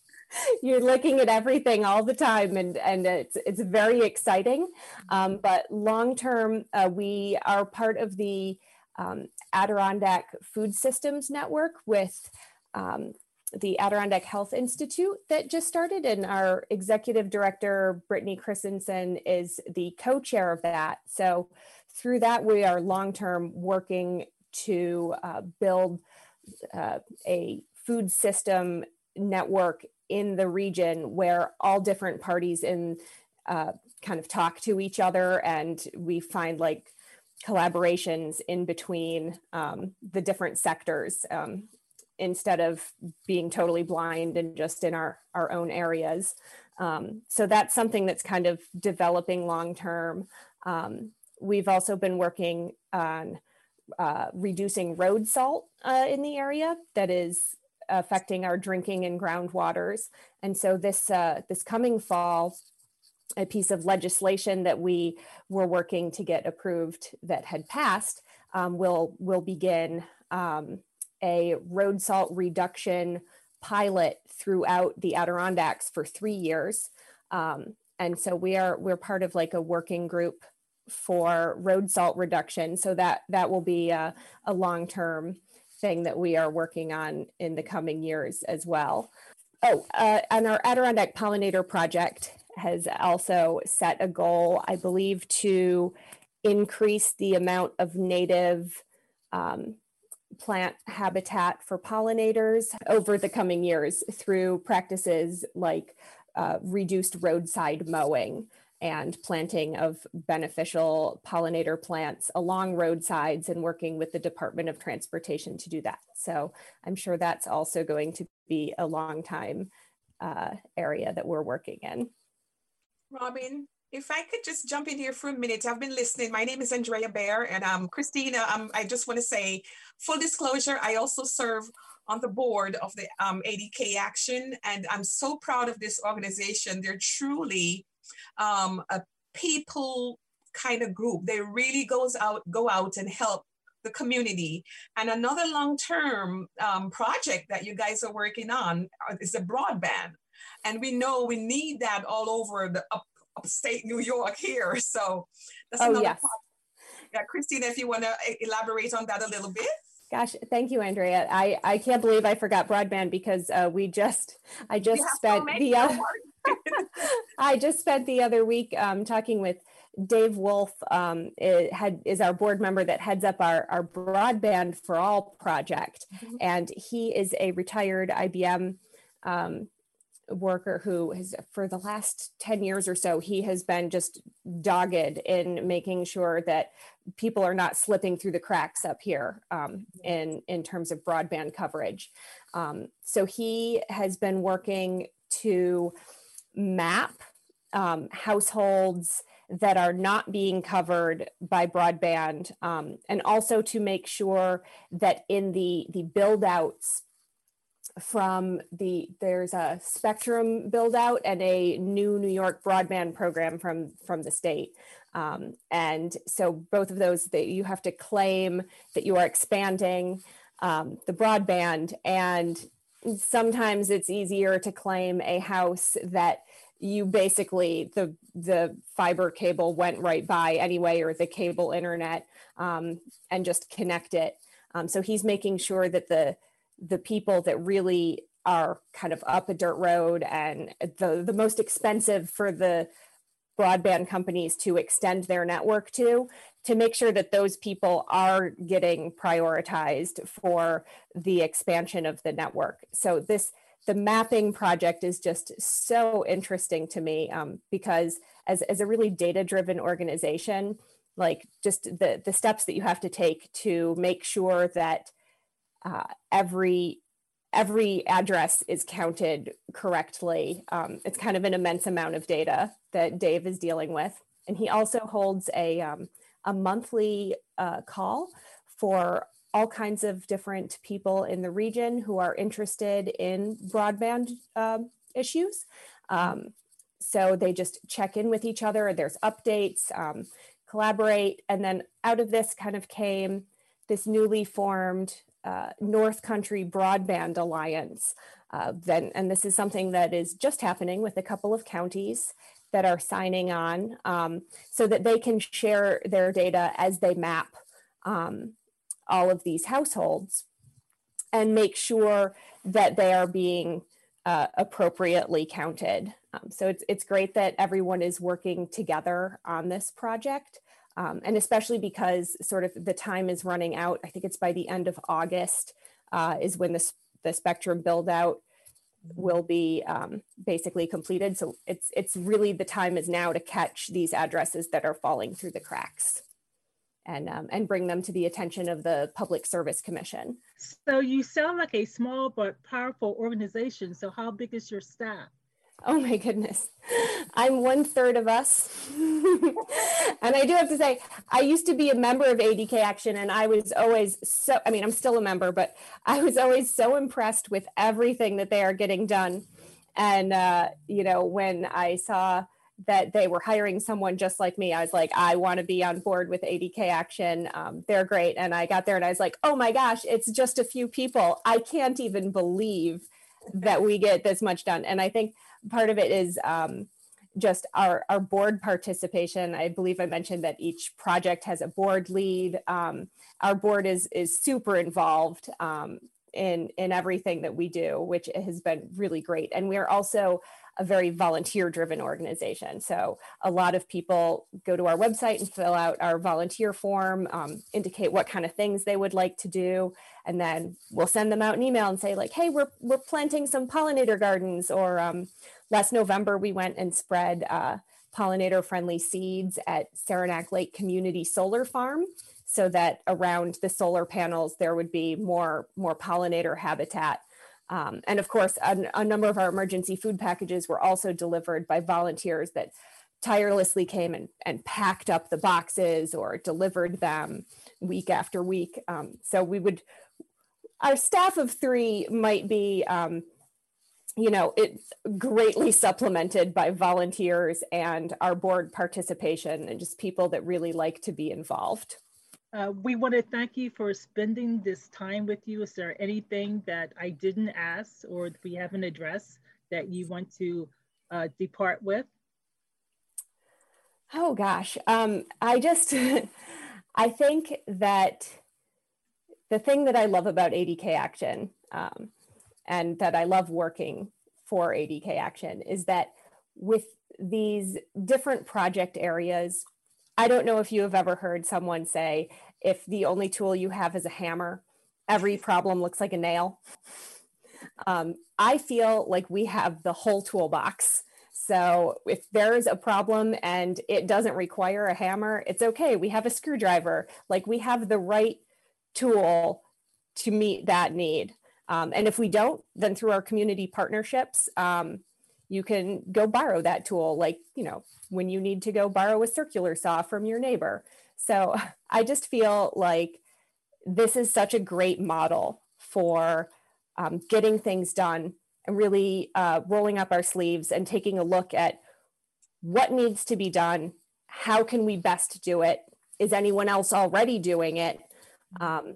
you're looking at everything all the time, and and it's it's very exciting. Um, but long term, uh, we are part of the um, Adirondack Food Systems Network with. Um, the Adirondack Health Institute that just started, and our executive director, Brittany Christensen, is the co chair of that. So, through that, we are long-term working to uh, build uh, a food system network in the region where all different parties in uh, kind of talk to each other and we find like collaborations in between um, the different sectors um, instead of being totally blind and just in our, our own areas. Um, so that's something that's kind of developing long term. Um, we've also been working on uh, reducing road salt uh, in the area that is affecting our drinking and groundwaters. And so this uh, this coming fall, a piece of legislation that we were working to get approved that had passed um, will will begin um, a road salt reduction pilot throughout the Adirondacks for three years. Um, and so we are we're part of like a working group for road salt reduction. So that that will be a, a long term thing that we are working on in the coming years as well. Oh, uh, and our Adirondack Pollinator Project has also set a goal, I believe, to increase the amount of native um, plant habitat for pollinators over the coming years through practices like uh, reduced roadside mowing and planting of beneficial pollinator plants along roadsides and working with the Department of Transportation to do that. So I'm sure that's also going to be a long time uh, area that we're working in. Robin, if I could just jump in here for a minute, I've been listening. My name is Andrea Baer, and um, Kristina, um, I just want to say, full disclosure, I also serve on the board of the um, ADK Action, and I'm so proud of this organization. They're truly um, a people kind of group. They really goes out, go out and help the community. And another long-term um, project that you guys are working on is the broadband. And we know we need that all over the up upstate New York here. So that's oh, another yes. part. Yeah, Kristina, if you want to elaborate on that a little bit. Gosh, thank you, Andrea. I, I can't believe I forgot broadband because uh, we just I just spent so the I just spent the other week um, talking with Dave Wolf. Um, had is our board member that heads up our our broadband for all project, mm-hmm. and he is a retired IBM um, worker who has for the last 10 years or so he has been just dogged in making sure that people are not slipping through the cracks up here um, in in terms of broadband coverage um, so he has been working to map um, households that are not being covered by broadband um, and also to make sure that in the the build outs from the there's a spectrum build out and a new new york broadband program from from the state. Um, and so both of those that you have to claim that you are expanding um, the broadband and sometimes it's easier to claim a house that you basically the the fiber cable went right by anyway or the cable internet um, and just connect it. Um, so he's making sure that the the people that really are kind of up a dirt road and the, the most expensive for the broadband companies to extend their network to to make sure that those people are getting prioritized for the expansion of the network. So this the mapping project is just so interesting to me um, because as, as a really data driven organization like just the the steps that you have to take to make sure that uh, every every address is counted correctly. Um, it's kind of an immense amount of data that Dave is dealing with. And he also holds a, um, a monthly uh, call for all kinds of different people in the region who are interested in broadband um, issues. Um, so they just check in with each other, there's updates, um, collaborate. And then out of this kind of came this newly formed uh, North Country Broadband Alliance. Uh, then, and this is something that is just happening with a couple of counties that are signing on um, so that they can share their data as they map um, all of these households and make sure that they are being uh, appropriately counted. Um, so it's, it's great that everyone is working together on this project. Um, and especially because sort of the time is running out. I think it's by the end of August uh, is when the, the spectrum build out will be um, basically completed. So it's it's really the time is now to catch these addresses that are falling through the cracks and um, and bring them to the attention of the Public Service Commission. So you sound like a small but powerful organization. So how big is your staff? Oh my goodness. I'm one third of us. and I do have to say, I used to be a member of ADK Action and I was always so, I mean, I'm still a member, but I was always so impressed with everything that they are getting done. And, uh, you know, when I saw that they were hiring someone just like me, I was like, I want to be on board with ADK Action. Um, they're great. And I got there and I was like, oh my gosh, it's just a few people. I can't even believe that we get this much done. And I think part of it is um, just our, our board participation. I believe I mentioned that each project has a board lead. Um, our board is, is super involved um, in, in everything that we do, which has been really great. And we're also a very volunteer driven organization. So a lot of people go to our website and fill out our volunteer form, um, indicate what kind of things they would like to do. And then we'll send them out an email and say like, hey, we're, we're planting some pollinator gardens. Or um, last November, we went and spread uh, pollinator friendly seeds at Saranac Lake Community Solar Farm so that around the solar panels, there would be more, more pollinator habitat um, and of course, a, a, number of our emergency food packages were also delivered by volunteers that tirelessly came and, and packed up the boxes or delivered them week after week. Um, so we would, our staff of three might be, um, you know, it's greatly supplemented by volunteers and our board participation and just people that really like to be involved. Uh, we want to thank you for spending this time with you. Is there anything that I didn't ask or we haven't addressed that you want to uh, depart with? Oh gosh, um, I just, I think that the thing that I love about ADK Action um, and that I love working for ADK Action is that with these different project areas, I don't know if you have ever heard someone say, if the only tool you have is a hammer, every problem looks like a nail. Um, I feel like we have the whole toolbox. So if there's a problem and it doesn't require a hammer, it's okay. We have a screwdriver. Like we have the right tool to meet that need. Um, and if we don't, then through our community partnerships, um, you can go borrow that tool. Like, you know, when you need to go borrow a circular saw from your neighbor. So I just feel like this is such a great model for um, getting things done and really uh, rolling up our sleeves and taking a look at what needs to be done. How can we best do it? Is anyone else already doing it? Um,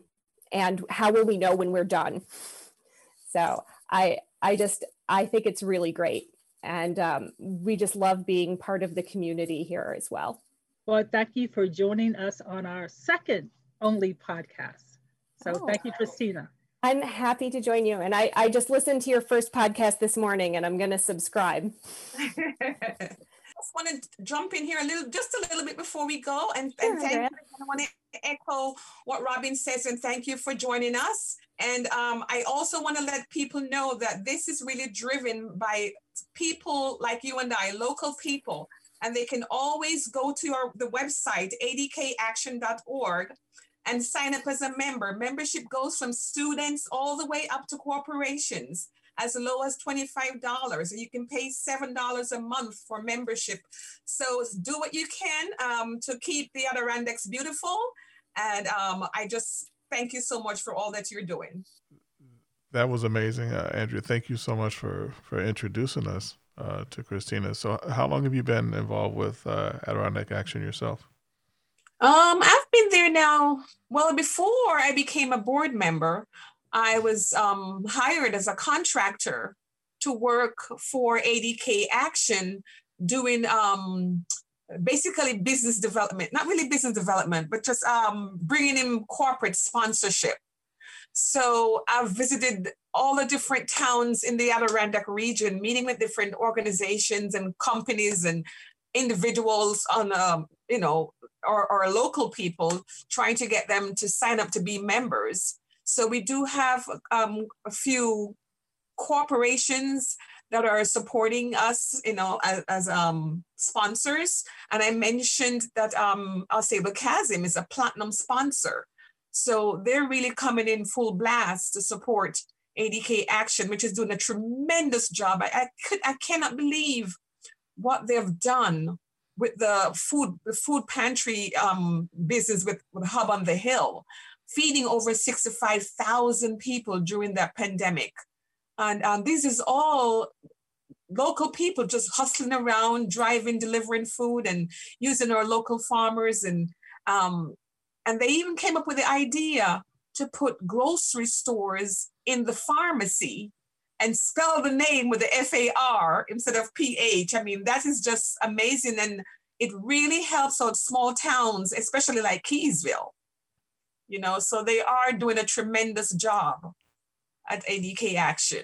and how will we know when we're done? So I, I just, I think it's really great. And um, we just love being part of the community here as well. Well, thank you for joining us on our second only podcast. So oh. thank you, Kristina. I'm happy to join you. And I, I just listened to your first podcast this morning and I'm going to subscribe. I just want to jump in here a little, just a little bit before we go. And, sure, and thank you. I want to echo what Robin says and thank you for joining us. And um, I also want to let people know that this is really driven by people like you and I, local people and they can always go to our the website adkaction.org and sign up as a member. Membership goes from students all the way up to corporations as low as $25. You can pay $7 a month for membership. So do what you can um, to keep the Adirondacks beautiful. And um, I just thank you so much for all that you're doing. That was amazing, uh, Andrea. Thank you so much for, for introducing us uh, to Kristina. So, how long have you been involved with uh, Adirondack Action yourself? Um, I've been there now. Well, before I became a board member, I was um, hired as a contractor to work for ADK Action, doing um, basically business development, not really business development, but just um, bringing in corporate sponsorship. So I've visited all the different towns in the Adirondack region, meeting with different organizations and companies and individuals on, um, you know, or, our local people, trying to get them to sign up to be members. So we do have um, a few corporations that are supporting us, you know, as, as um, sponsors. And I mentioned that um, Ausable Chasm is a platinum sponsor. So they're really coming in full blast to support ADK Action, which is doing a tremendous job. I, I could I cannot believe what they've done with the food the food pantry um, business with, with Hub on the Hill, feeding over 65,000 people during that pandemic. And um, this is all local people just hustling around, driving, delivering food, and using our local farmers. And um, and they even came up with the idea to put grocery stores in the pharmacy and spell the name with the F-A-R instead of P-H. I mean, that is just amazing. And it really helps out small towns, especially like Keeseville. You know, so they are doing a tremendous job at ADK Action.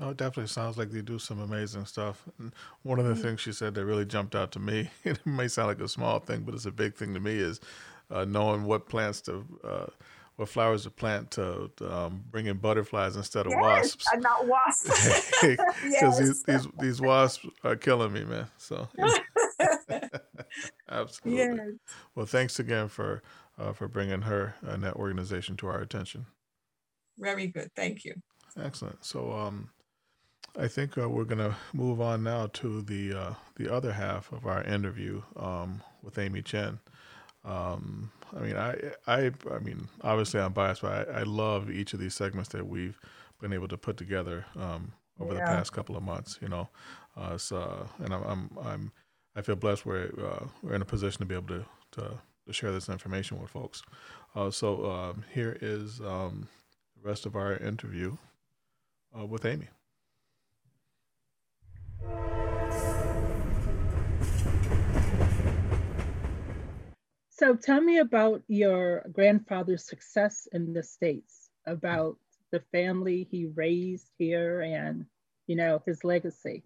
Oh, it definitely sounds like they do some amazing stuff. And one of the mm-hmm. things she said that really jumped out to me, it may sound like a small thing, but it's a big thing to me, is uh, knowing what plants to, uh, what flowers to plant to, to um, bring in butterflies instead of yes, wasps. And not wasps. Because yes. these, these, these wasps are killing me, man. So, absolutely. Yes. Well, thanks again for uh, for bringing her and that organization to our attention. Very good. Thank you. Excellent. So, um, I think uh, we're going to move on now to the uh, the other half of our interview um, with Amy Chin. Um, I mean, I, I, I mean, obviously I'm biased, but I, I love each of these segments that we've been able to put together um, over yeah. the past couple of months. You know, uh, so and I'm, I'm, I'm, I feel blessed we're uh, we're in a position to be able to to, to share this information with folks. Uh, so um, here is um, the rest of our interview uh, with Amy. So tell me about your grandfather's success in the States, about the family he raised here and, you know, his legacy.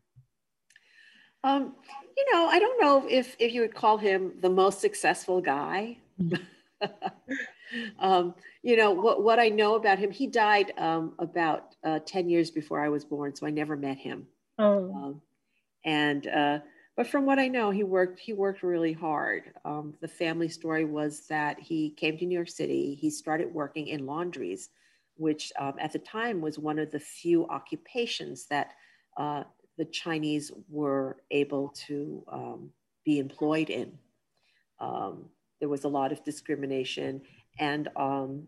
Um, you know, I don't know if, if you would call him the most successful guy. um, you know, what, what I know about him, he died um, about uh, 10 years before I was born, so I never met him. Oh. Um, and uh, but from what I know, he worked he worked really hard. Um, the family story was that he came to New York City. He started working in laundries, which um, at the time was one of the few occupations that uh, the Chinese were able to um, be employed in. Um, there was a lot of discrimination, and um,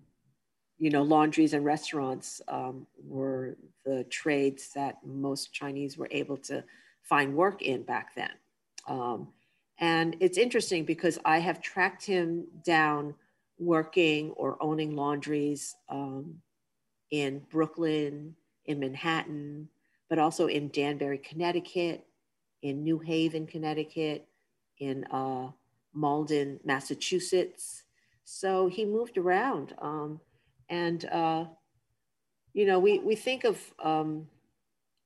you know, laundries and restaurants um, were the trades that most Chinese were able to find work in back then. Um, and it's interesting because I have tracked him down working or owning laundries in Brooklyn, in Manhattan, but also in Danbury, Connecticut, in New Haven, Connecticut, in uh, Malden, Massachusetts. So he moved around. Um, and, uh, you know, we, we think of um,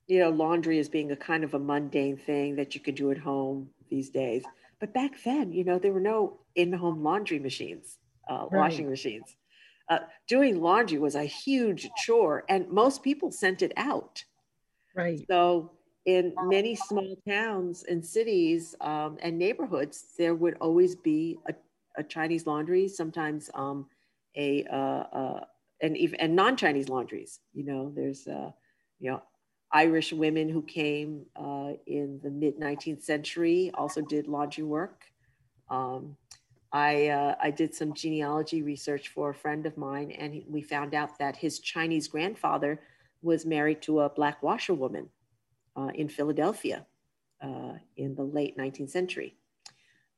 you know, laundry as being a kind of a mundane thing that you could do at home these days. But back then, you know, there were no in-home laundry machines, uh, right. washing machines. Uh, doing laundry was a huge chore, and most people sent it out. Right. So, in many small towns and cities um, and neighborhoods, there would always be a, a Chinese laundry, sometimes um, a uh, uh and even and non-Chinese laundries. You know, there's uh, you know Irish women who came uh, in the mid 19th century also did laundry work. Um, I, uh, I did some genealogy research for a friend of mine, and we found out that his Chinese grandfather was married to a black washerwoman uh, in Philadelphia uh, in the late 19th century.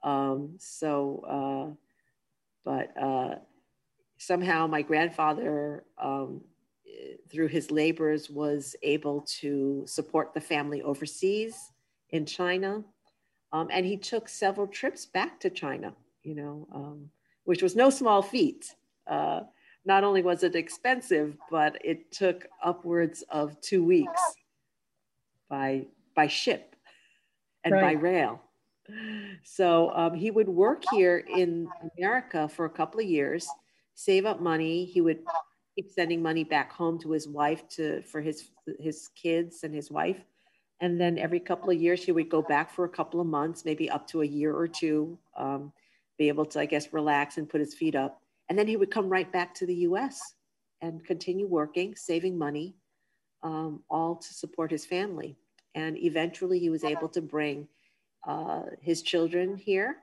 Um, so, uh, but uh, somehow my grandfather um, through his labors, was able to support the family overseas in China. Um, and he took several trips back to China, you know, um, which was no small feat. Uh, not only was it expensive, but it took upwards of two weeks by by ship and right. by rail. so um, he would work here in America for a couple of years, save up money. He would keep sending money back home to his wife to for his his kids and his wife. And then every couple of years, he would go back for a couple of months, maybe up to a year or two, um, be able to, I guess, relax and put his feet up. And then he would come right back to the US and continue working, saving money, um, all to support his family. And eventually, he was able to bring uh, his children here.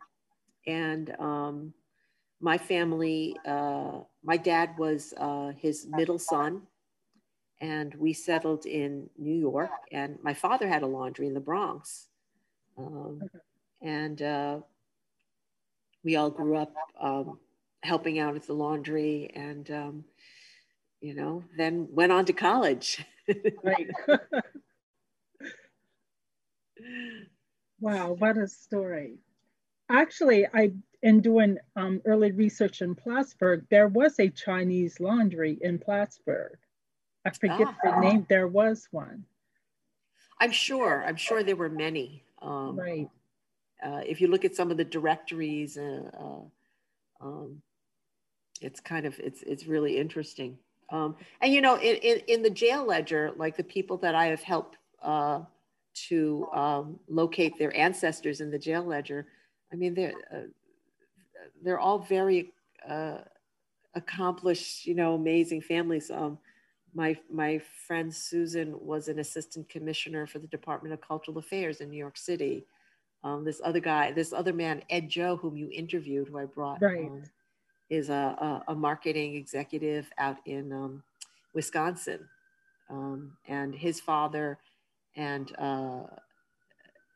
And um, my family, uh, my dad was uh, his middle son, and we settled in New York. And my father had a laundry in the Bronx. Um, and uh, we all grew up um, helping out at the laundry and, um, you know, then went on to college. right. wow, what a story. Actually, I in doing um, early research in Plattsburgh, there was a Chinese laundry in Plattsburgh. I forget ah. the name. There was one. I'm sure. I'm sure there were many. Um, right. Uh, if you look at some of the directories, uh, uh, um, it's kind of it's it's really interesting. Um, and you know, in, in, in the jail ledger, like the people that I have helped uh, to um, locate their ancestors in the jail ledger, I mean, they're uh, they're all very uh, accomplished, you know, amazing families. Um, my my friend Susan was an assistant commissioner for the Department of Cultural Affairs in New York City. Um, this other guy, this other man, Ed Joe, whom you interviewed, who I brought, right. Um, is a, a, a, marketing executive out in um, Wisconsin, um, and his father and uh,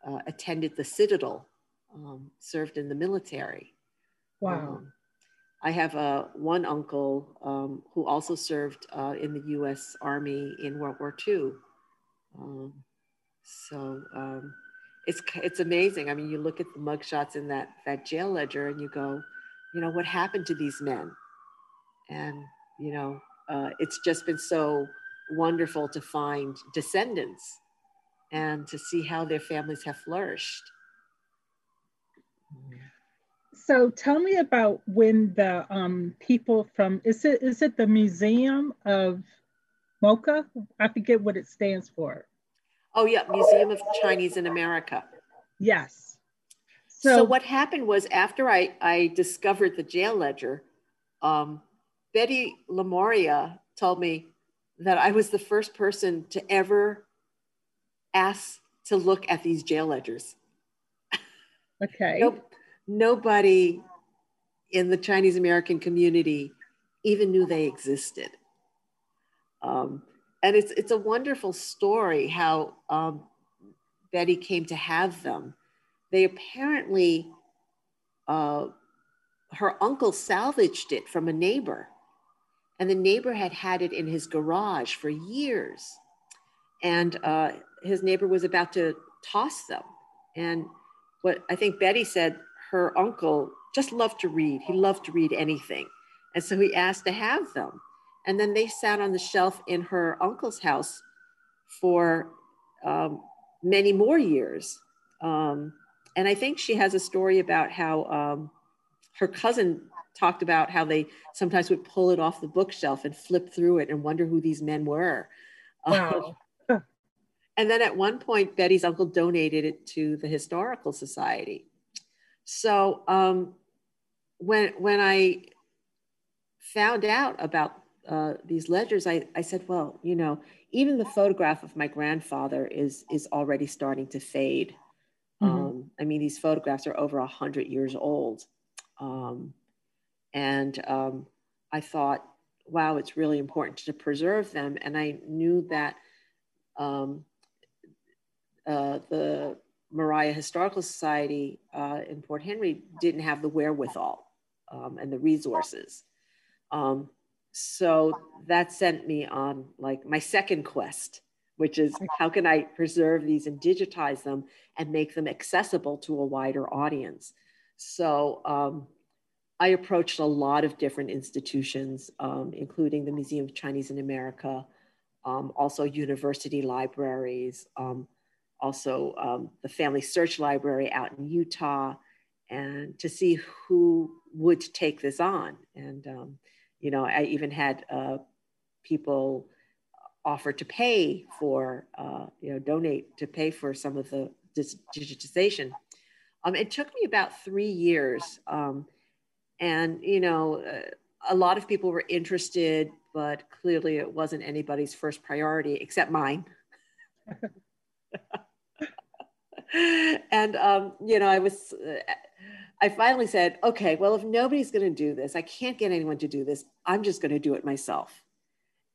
uh, attended the Citadel, um, served in the military. Wow. Um, I have uh, one uncle um, who also served uh, in the U.S. Army in World War II. Um, so um, it's it's amazing. I mean, you look at the mugshots in that that jail ledger, and you go, you know, what happened to these men? And you know, uh, it's just been so wonderful to find descendants and to see how their families have flourished. So tell me about when the um, people from is it is it the Museum of MOCA? I forget what it stands for. Oh yeah, Museum of Chinese in America. Yes. So, so what happened was after I I discovered the jail ledger, um, Betty Lamoria told me that I was the first person to ever ask to look at these jail ledgers. Okay. nope nobody in the Chinese American community even knew they existed. Um, and it's, it's a wonderful story how um, Betty came to have them. They apparently, uh, her uncle salvaged it from a neighbor, and the neighbor had had it in his garage for years. And uh, his neighbor was about to toss them. And what I think Betty said, her uncle just loved to read. He loved to read anything. And so he asked to have them. And then they sat on the shelf in her uncle's house for um, many more years. Um, and I think she has a story about how um, her cousin talked about how they sometimes would pull it off the bookshelf and flip through it and wonder who these men were. Wow. and then at one point, Betty's uncle donated it to the Historical Society. So um, when when I found out about uh, these ledgers, I, I said, well, you know, even the photograph of my grandfather is is already starting to fade. Mm-hmm. Um, I mean, these photographs are over a hundred years old, um, and um, I thought, wow, it's really important to preserve them. And I knew that um, uh, the Moriah Historical Society uh, in Port Henry didn't have the wherewithal um, and the resources. Um, so that sent me on like my second quest, which is how can I preserve these and digitize them and make them accessible to a wider audience? So um, I approached a lot of different institutions, um, including the Museum of Chinese in America, um, also university libraries, um, also um, the Family Search Library out in Utah, and to see who would take this on. And, um, you know, I even had uh, people offer to pay for, uh, you know, donate to pay for some of the digitization. Um, it took me about three years. Um, and, you know, uh, a lot of people were interested, but clearly it wasn't anybody's first priority except mine. and, um, you know, I was, uh, I finally said, okay, well, if nobody's going to do this, I can't get anyone to do this. I'm just going to do it myself.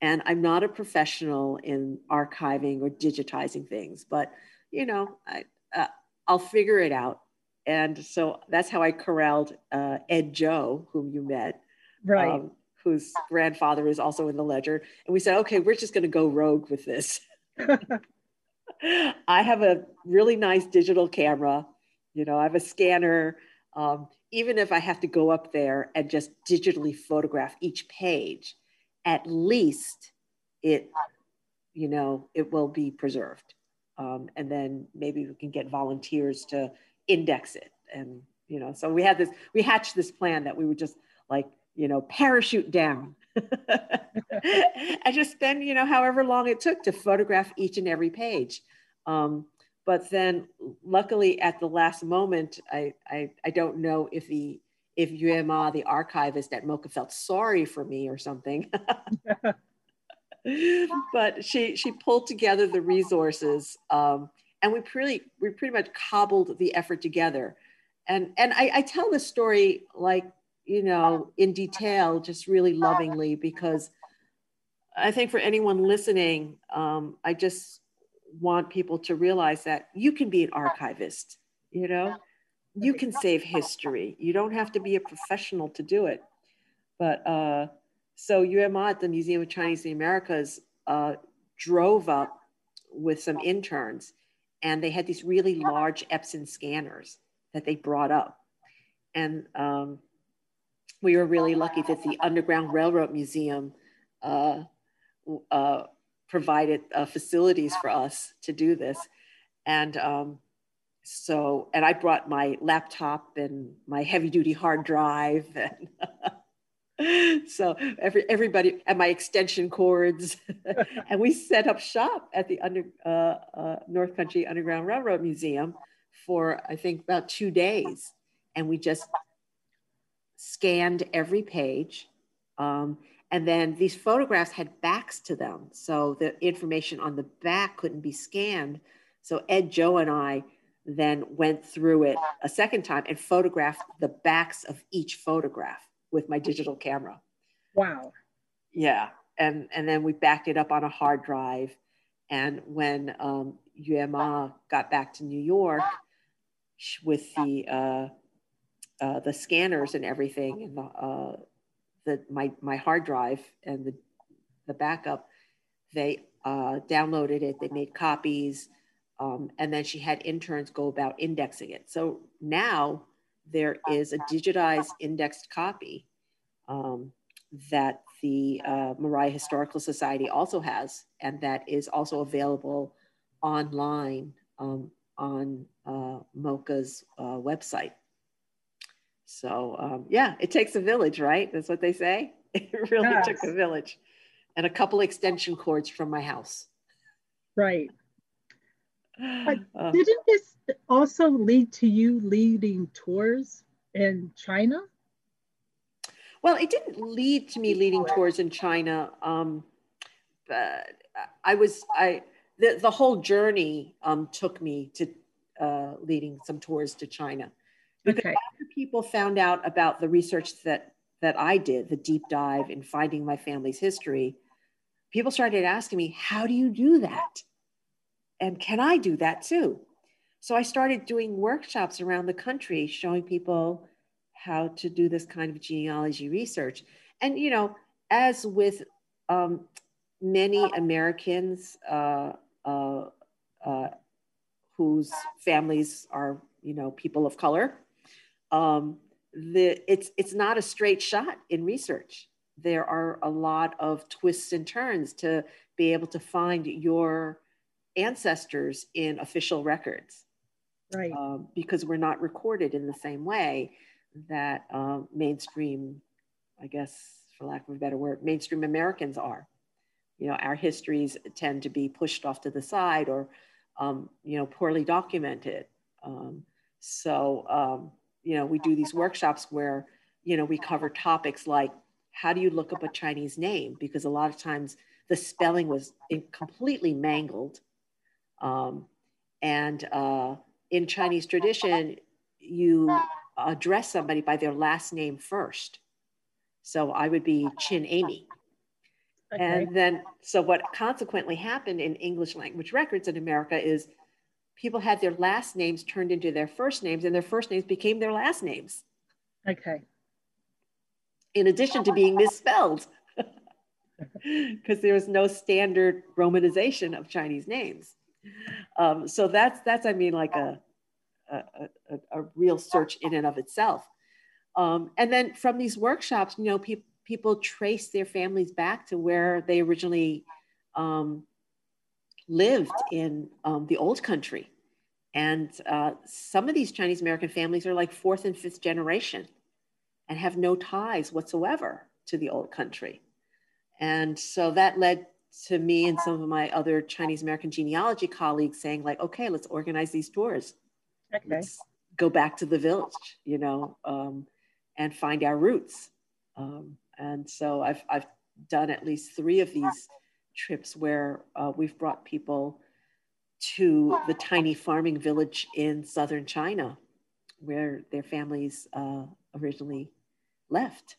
And I'm not a professional in archiving or digitizing things, but you know, I, uh, I'll figure it out. And so that's how I corralled uh, Ed Joe, whom you met, right? Um, whose grandfather is also in the ledger. And we said, okay, we're just going to go rogue with this. I have a really nice digital camera. You know, I have a scanner. Um, even if I have to go up there and just digitally photograph each page, at least it, you know, it will be preserved. Um, and then maybe we can get volunteers to index it. And, you know, so we had this, we hatched this plan that we would just like, you know, parachute down and just spend, you know, however long it took to photograph each and every page. Um, but then luckily at the last moment, I, I, I don't know if the if Yue Ma, the archivist at MOCA, felt sorry for me or something. but she she pulled together the resources, um, and we pretty we pretty much cobbled the effort together. And and I, I tell the story like you know in detail, just really lovingly because I think for anyone listening, um, I just want people to realize that you can be an archivist. You know, you can save history. You don't have to be a professional to do it. But uh, so Yue Ma at the Museum of Chinese in the Americas uh, drove up with some interns and they had these really large Epson scanners that they brought up. And um, we were really lucky that the Underground Railroad Museum uh, uh provided uh, facilities for us to do this. And um, so and i brought my laptop and my heavy duty hard drive and so every everybody and my extension cords. And we set up shop at the under uh, uh, north country underground railroad museum for i think about two days. And we just scanned every page um, and then these photographs had backs to them. So the information on the back couldn't be scanned. So ed joe and i then went through it a second time and photographed the backs of each photograph with my digital camera. Wow. Yeah. And, and then we backed it up on a hard drive. And when um, Yue Ma got back to New York with the, uh, uh, the scanners and everything, and the, uh, the, my, my hard drive and the, the backup, they uh, downloaded it, they made copies, um, and then she had interns go about indexing it. So now there is a digitized indexed copy um, that the uh, Moriah Historical Society also has, and that is also available online um, on uh, MOCA's uh, website. So um, yeah, it takes a village, right? That's what they say. It really yes. took a village and a couple extension cords from my house. Right. But uh, didn't this also lead to you leading tours in China? Well, it didn't lead to me leading tours in China. Um, but I was I the, the whole journey um, took me to uh, leading some tours to China. Because okay. after people found out about the research that that I did, the deep dive in finding my family's history, people started asking me, "How do you do that?" And can I do that too? So I started doing workshops around the country showing people how to do this kind of genealogy research. And, you know, as with um, many Americans uh, uh, uh, whose families are, you know, people of color, um, the, it's, it's not a straight shot in research. There are a lot of twists and turns to be able to find your ancestors in official records. Right. Um, because we're not recorded in the same way that um, mainstream, I guess, for lack of a better word, mainstream Americans are. You know, our histories tend to be pushed off to the side or, um, you know, poorly documented. Um, so, um, you know, we do these workshops where, you know, we cover topics like how do you look up a Chinese name? Because a lot of times the spelling was completely mangled. Um, and uh, in Chinese tradition, you address somebody by their last name first. So I would be Chin Amy. Okay. And then, so what consequently happened in English language records in America is people had their last names turned into their first names, and their first names became their last names. Okay. In addition to being misspelled, because there was no standard romanization of Chinese names. Um, so that's that's I mean like a a, a, a real search in and of itself. Um, and then from these workshops, you know, people people trace their families back to where they originally um, lived in um, the old country. And uh, some of these Chinese American families are like fourth and fifth generation and have no ties whatsoever to the old country. And so that led to me and some of my other Chinese American genealogy colleagues saying, like, okay, let's organize these tours. Okay. Let's go back to the village, you know, um, and find our roots. Um, and so I've, I've done at least three of these trips where uh, we've brought people to the tiny farming village in southern China where their families uh, originally left.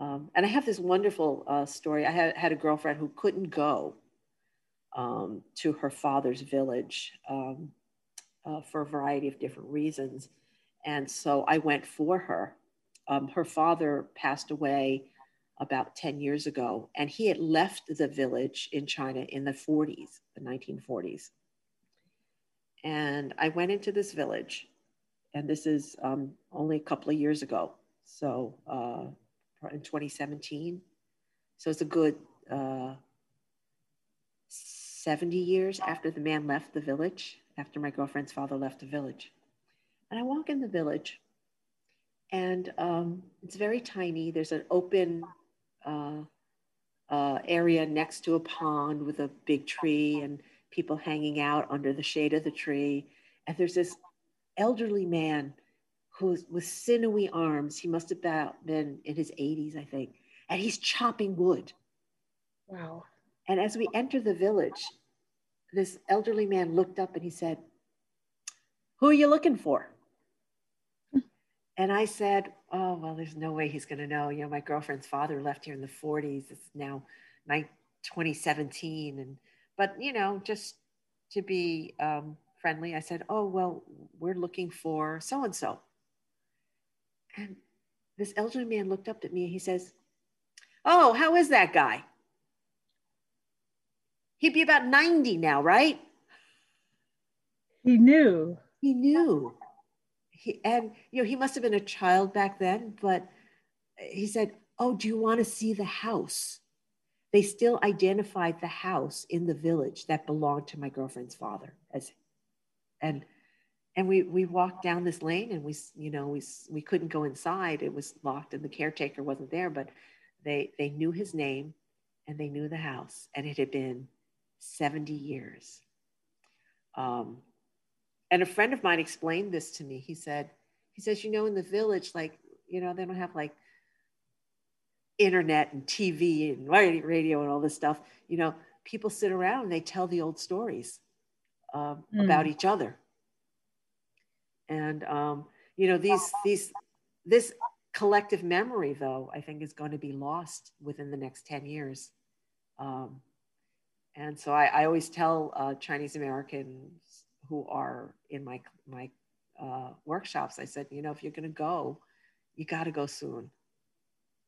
Um, and I have this wonderful uh, story. I had, had a girlfriend who couldn't go um, to her father's village um, uh, for a variety of different reasons. And so I went for her. Um, her father passed away about 10 years ago, and he had left the village in China in the 40s, the 1940s. And I went into this village, and this is um, only a couple of years ago. So uh, in 2017. So it's a good uh, 70 years after the man left the village, after my girlfriend's father left the village. And I walk in the village, and um, it's very tiny. There's an open uh, uh, area next to a pond with a big tree and people hanging out under the shade of the tree. And there's this elderly man who's with sinewy arms. He must have been in his 80s, I think. And he's chopping wood. Wow. And as we enter the village, this elderly man looked up and he said, Who are you looking for? and I said, Oh, well, there's no way he's going to know. You know, my girlfriend's father left here in the 40s. It's now 2017. And, but, you know, just to be um, friendly, I said, Oh, well, we're looking for so and so. And this elderly man looked up at me and he says, Oh, how is that guy? He'd be about 90 now, right? He knew. He knew. He, and, you know, he must have been a child back then, but he said, Oh, do you want to see the house? They still identified the house in the village that belonged to my girlfriend's father as, and and we we walked down this lane and we you know we we couldn't go inside. It was locked and the caretaker wasn't there but they they knew his name and they knew the house and it had been 70 years. Um, and a friend of mine explained this to me. He said he says you know in the village like you know they don't have like internet and tv and radio and all this stuff. You know people sit around and they tell the old stories um, mm. about each other and um, you know these these this collective memory though i think is going to be lost within the next 10 years. Um, and so I, I always tell uh, chinese americans who are in my my uh, workshops i said you know if you're going to go you got to go soon.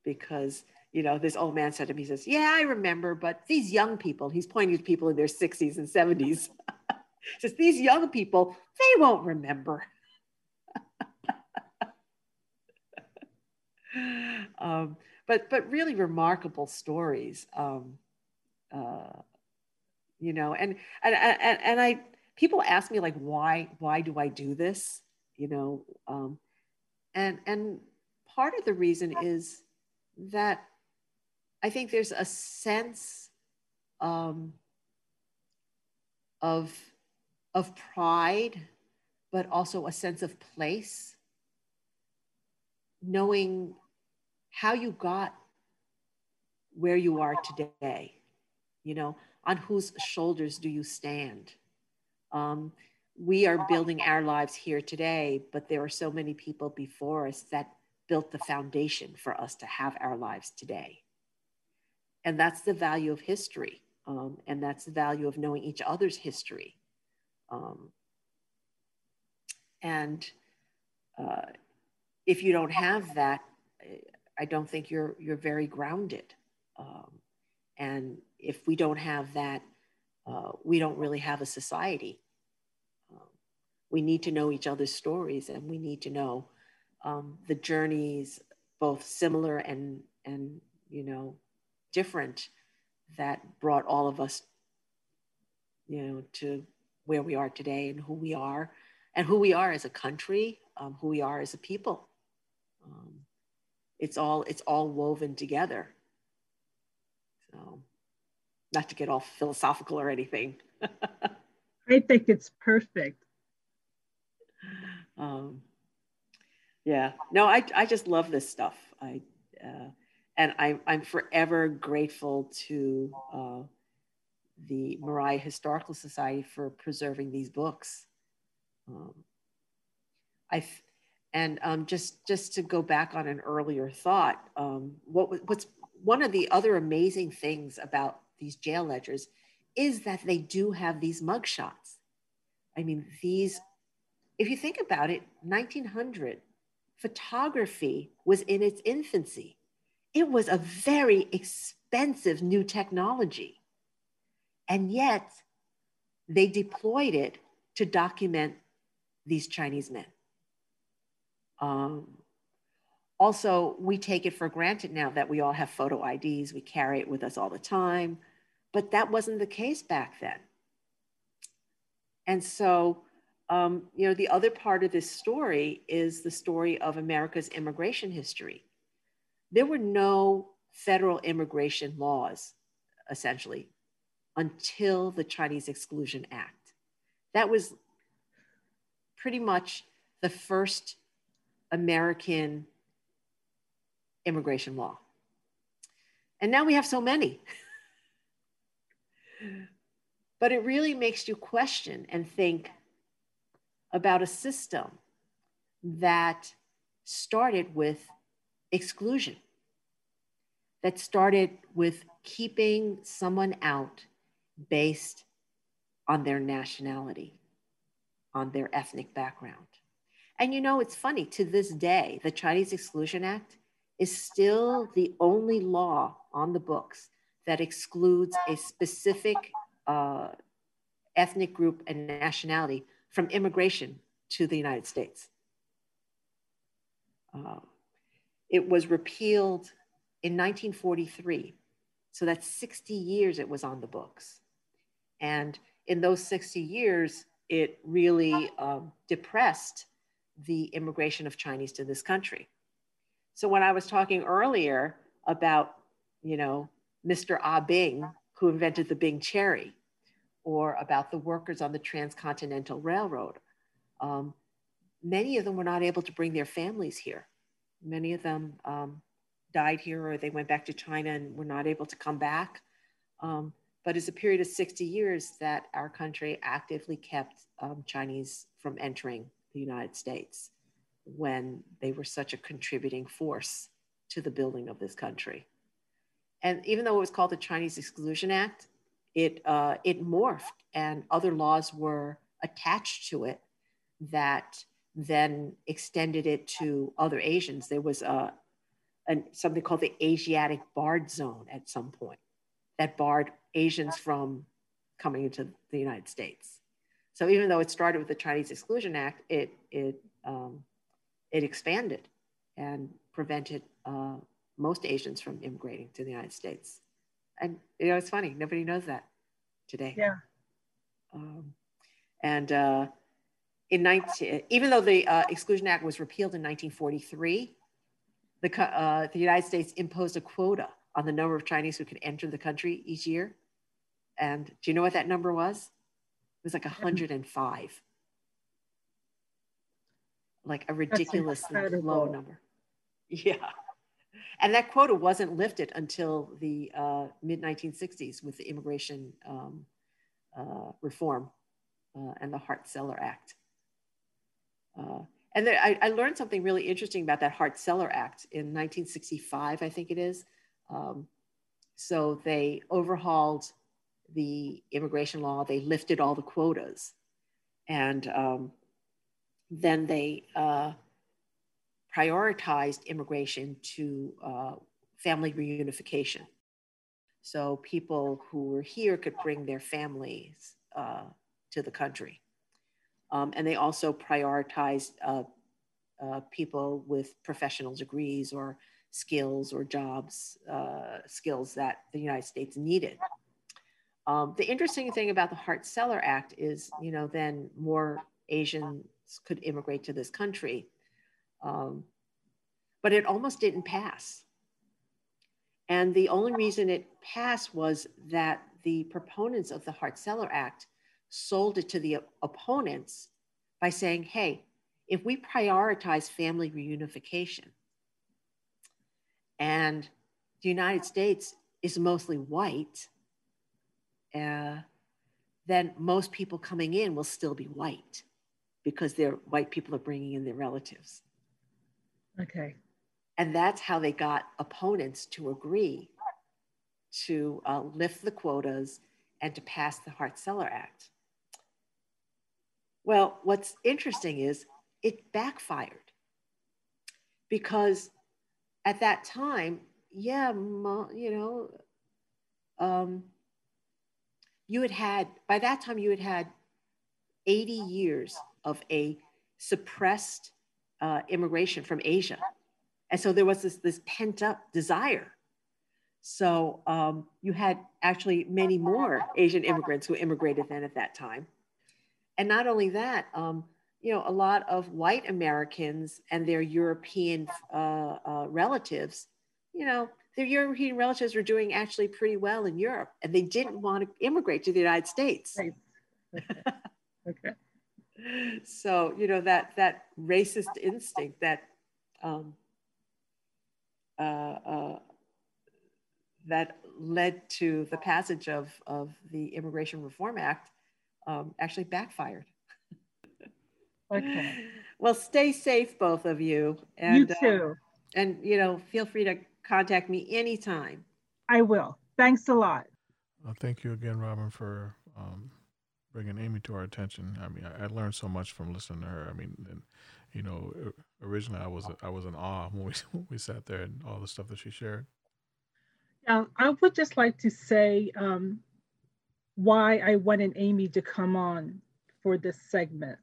Because you know this old man said to me he says yeah i remember but these young people he's pointing to people in their 60s and 70s says these young people they won't remember um, but but really remarkable stories. Um, uh, you know, and, and, and, and I, people ask me like, why, why do I do this? You know, um, and, and part of the reason is that I think there's a sense um, of, of pride, but also a sense of place, knowing how you got where you are today. You know, on whose shoulders do you stand? Um, we are building our lives here today, but there are so many people before us that built the foundation for us to have our lives today. And that's the value of history. Um, and that's the value of knowing each other's history. Um, and uh, if you don't have that, I don't think you're you're very grounded. Um, and if we don't have that, uh, we don't really have a society. Um, we need to know each other's stories, and we need to know um, the journeys, both similar and and you know different, that brought all of us, you know, to where we are today and who we are, and who we are as a country, um, who we are as a people. Um, it's all it's all woven together. So, not to get all philosophical or anything. I think it's perfect. Um, yeah, no, I, I just love this stuff. I, uh, and I, I'm forever grateful to uh, the Moriah Historical Society for preserving these books. Um, I, and um, just just to go back on an earlier thought, um, what what's one of the other amazing things about these jail ledgers is that they do have these mugshots. I mean, these, if you think about it, 1900, photography was in its infancy. It was a very expensive new technology. And yet, they deployed it to document these Chinese men. Um, also, we take it for granted now that we all have photo IDs, we carry it with us all the time, but that wasn't the case back then. And so, um, you know, the other part of this story is the story of America's immigration history. There were no federal immigration laws, essentially, until the Chinese Exclusion Act. That was pretty much the first American immigration law. And now we have so many. but it really makes you question and think about a system that started with exclusion, that started with keeping someone out based on their nationality, on their ethnic background. And you know, it's funny, to this day, the Chinese Exclusion Act is still the only law on the books that excludes a specific uh, ethnic group and nationality from immigration to the United States. Uh, it was repealed in 1943. So that's 60 years it was on the books. And in those 60 years, it really um, depressed the immigration of Chinese to this country. So when I was talking earlier about, you know, Mr. Ah Bing, who invented the Bing cherry, or about the workers on the Transcontinental Railroad, um, many of them were not able to bring their families here. Many of them um, died here or they went back to China and were not able to come back. Um, but it's a period of 60 years that our country actively kept um, Chinese from entering the United States when they were such a contributing force to the building of this country. And even though it was called the Chinese Exclusion Act, it, uh, it morphed and other laws were attached to it that then extended it to other Asians. There was a, an, something called the Asiatic Barred Zone at some point that barred Asians from coming into the United States. So even though it started with the Chinese Exclusion Act, it it um, it expanded and prevented uh, most Asians from immigrating to the United States. And you know, it's funny, nobody knows that. today. Yeah. Um, and uh, in 19, even though the uh, Exclusion Act was repealed in 1943, the, uh, the United States imposed a quota on the number of Chinese who could enter the country each year. And do you know what that number was? It was like 105. Like a ridiculously low number. Yeah. And that quota wasn't lifted until the uh, mid 1960s with the immigration um, uh, reform uh, and the Hart Celler Act. Uh, and there, I, I, learned something really interesting about that Hart Celler Act in 1965, I think it is. Um, so they overhauled the immigration law, they lifted all the quotas, and um, then they uh, prioritized immigration to uh, family reunification. So people who were here could bring their families uh, to the country. Um, and they also prioritized uh, uh, people with professional degrees or skills or jobs uh, skills that the United States needed. Um, the interesting thing about the Hart-Celler Act is, you know, then more Asians could immigrate to this country, um, but it almost didn't pass. And the only reason it passed was that the proponents of the Hart-Celler Act sold it to the opponents by saying, hey, if we prioritize family reunification and the United States is mostly white, uh, then most people coming in will still be white because their white people are bringing in their relatives. Okay. And that's how they got opponents to agree to uh, lift the quotas and to pass the Hart-Celler Act. Well, what's interesting is it backfired because at that time, yeah, you know, um, you had had, by that time, you had had 80 years of a suppressed uh, immigration from Asia. And so there was this, this pent up desire. So um, you had actually many more Asian immigrants who immigrated then at that time. And not only that, um, you know, a lot of white Americans and their European uh, uh, relatives, you know, their European relatives were doing actually pretty well in Europe, and they didn't want to immigrate to the United States. Right. Okay. okay. so you know that that racist instinct that um, uh, uh, that led to the passage of of the Immigration Reform Act um, actually backfired. okay. Well, stay safe, both of you. And, you too. Uh, and you know, feel free to contact me anytime. I will. Thanks a lot. Well, thank you again, Robin, for um, bringing Amy to our attention. I mean, I, I, learned so much from listening to her. I mean, and, you know, originally I was I was in awe when we when we sat there and all the stuff that she shared. Yeah, I would just like to say um, why I wanted Amy to come on for this segment.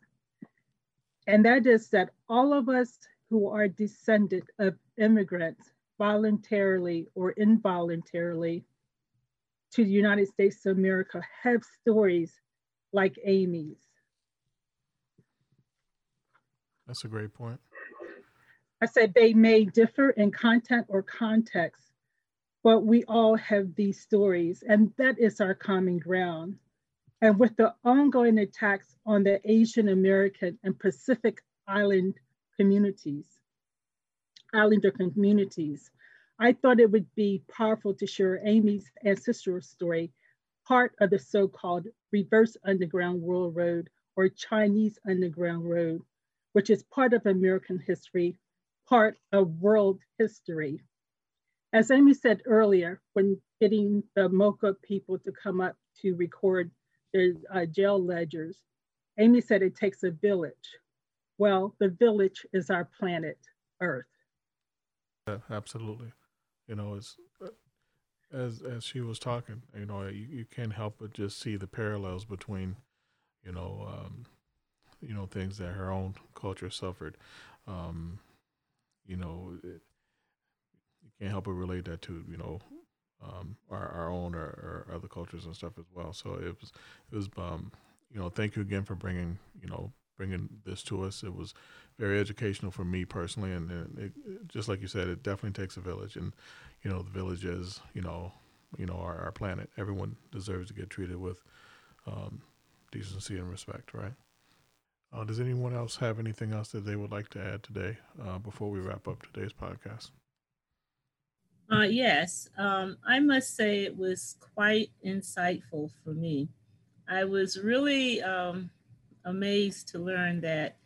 And that is that all of us who are descended of immigrants, voluntarily or involuntarily, to the United States of America have stories like Amy's. That's a great point. I said they may differ in content or context, but we all have these stories, and that is our common ground. And with the ongoing attacks on the Asian American and Pacific Island communities, Islander communities, I thought it would be powerful to share Amy's ancestral story, part of the so-called reverse Underground Railroad or Chinese Underground Road, which is part of American history, part of world history. As Amy said earlier, when getting the MOCA people to come up to record their uh, jail ledgers, Amy said it takes a village. Well, the village is our planet Earth. Yeah, absolutely. You know, as as as she was talking, you know, you, you can't help but just see the parallels between, you know, um, you know, things that her own culture suffered. Um, you know, it, can't help but relate that to you know um, our, our own or, or other cultures and stuff as well. So it was it was um, you know thank you again for bringing you know bringing this to us. It was very educational for me personally, and, and it, just like you said, it definitely takes a village, and you know the village is you know you know our, our planet. Everyone deserves to get treated with um, decency and respect, right? Uh, does anyone else have anything else that they would like to add today uh, before we wrap up today's podcast? Uh, yes, um, I must say it was quite insightful for me. I was really um, amazed to learn that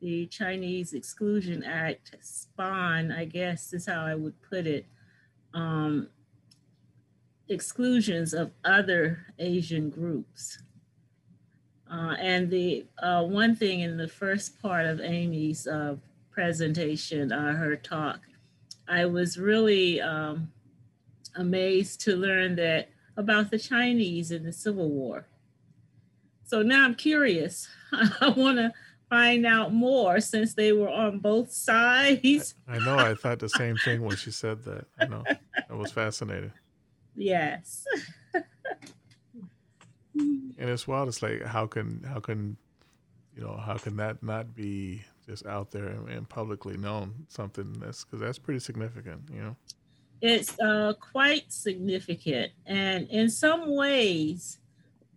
the Chinese Exclusion Act spawned, I guess is how I would put it, um, exclusions of other Asian groups. Uh, and the uh, one thing in the first part of Amy's uh, presentation, uh, her talk, I was really um, amazed to learn that about the Chinese in the Civil War. So now I'm curious. I want to find out more since they were on both sides. I, I know. I thought the same thing when she said that. I know. That was fascinating. Yes. and it's wild. It's like how can how can you know how can that not be just out there and, and publicly known something that's because that's pretty significant. You know. It's uh, quite significant, and in some ways,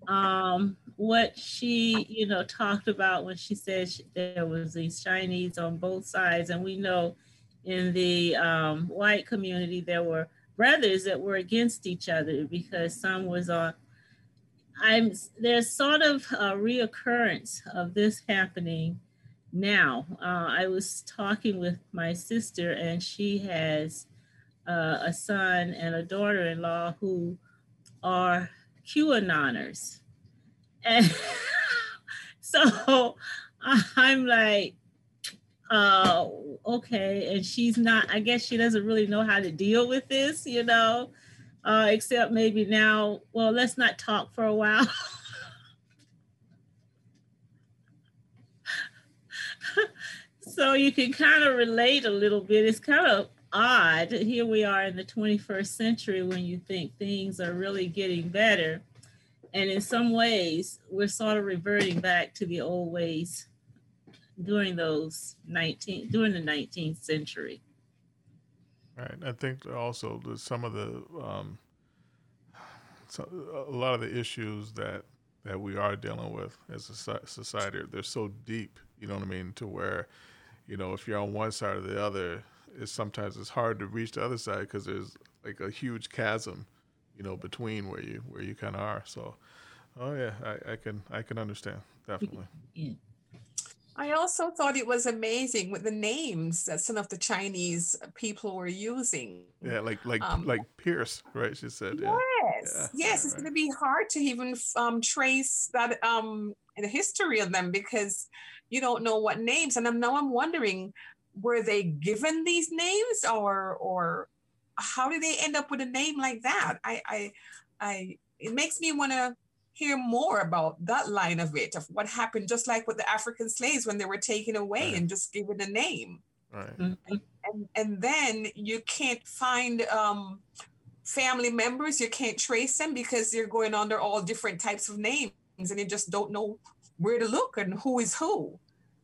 um, what she, you know, talked about when she said she, there was these Chinese on both sides, and we know in the um, white community there were brothers that were against each other because some was on. I'm there's sort of a reoccurrence of this happening now. Uh, I was talking with my sister, and she has uh, a son and a daughter-in-law who are QAnoners. And so I'm like, uh, okay. And she's not, I guess she doesn't really know how to deal with this, you know, uh, except maybe now, well, let's not talk for a while. so you can kind of relate a little bit. It's kind of odd. Here we are in the 21st century when you think things are really getting better. And in some ways, we're sort of reverting back to the old ways during those 19 during the 19th century. Right. I think also some of the um, so a lot of the issues that that we are dealing with as a society, they're so deep. You know what I mean? To where, you know, if you're on one side or the other, it's sometimes it's hard to reach the other side because there's like a huge chasm, you know, between where you where you kind of are. So, oh yeah, I, I can I can understand definitely. Yeah. I also thought it was amazing with the names that some of the Chinese people were using. Yeah, like like um, like Pierce, right? She said. Yes, yeah. yes, it's right. going to be hard to even um, trace that um, the history of them because you don't know what names. And I'm, now I'm wondering, were they given these names or or how did they end up with a name like that? I I, I it makes me want to hear more about that line of it of what happened just like with the african slaves when they were taken away right. and just given a name right and, and, and then you can't find um, family members you can't trace them because they're going under all different types of names and you just don't know where to look and who is who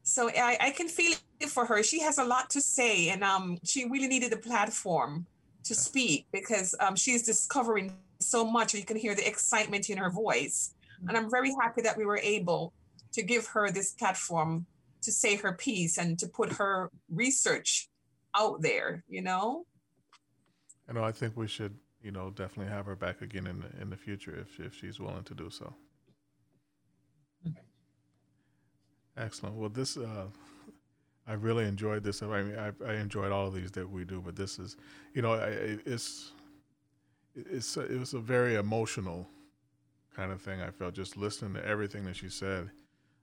so i, I can feel it for her she has a lot to say and um, she really needed a platform to speak because um, she's discovering so much. You can hear the excitement in her voice. And I'm very happy that we were able to give her this platform to say her piece and to put her research out there, you know? I know I think we should, you know, definitely have her back again in the, in the future if, if she's willing to do so. Excellent. Well, this, uh, I really enjoyed this. I mean, I, I enjoyed all of these that we do, but this is, you know, I, it's it's it was a very emotional kind of thing. I felt just listening to everything that she said.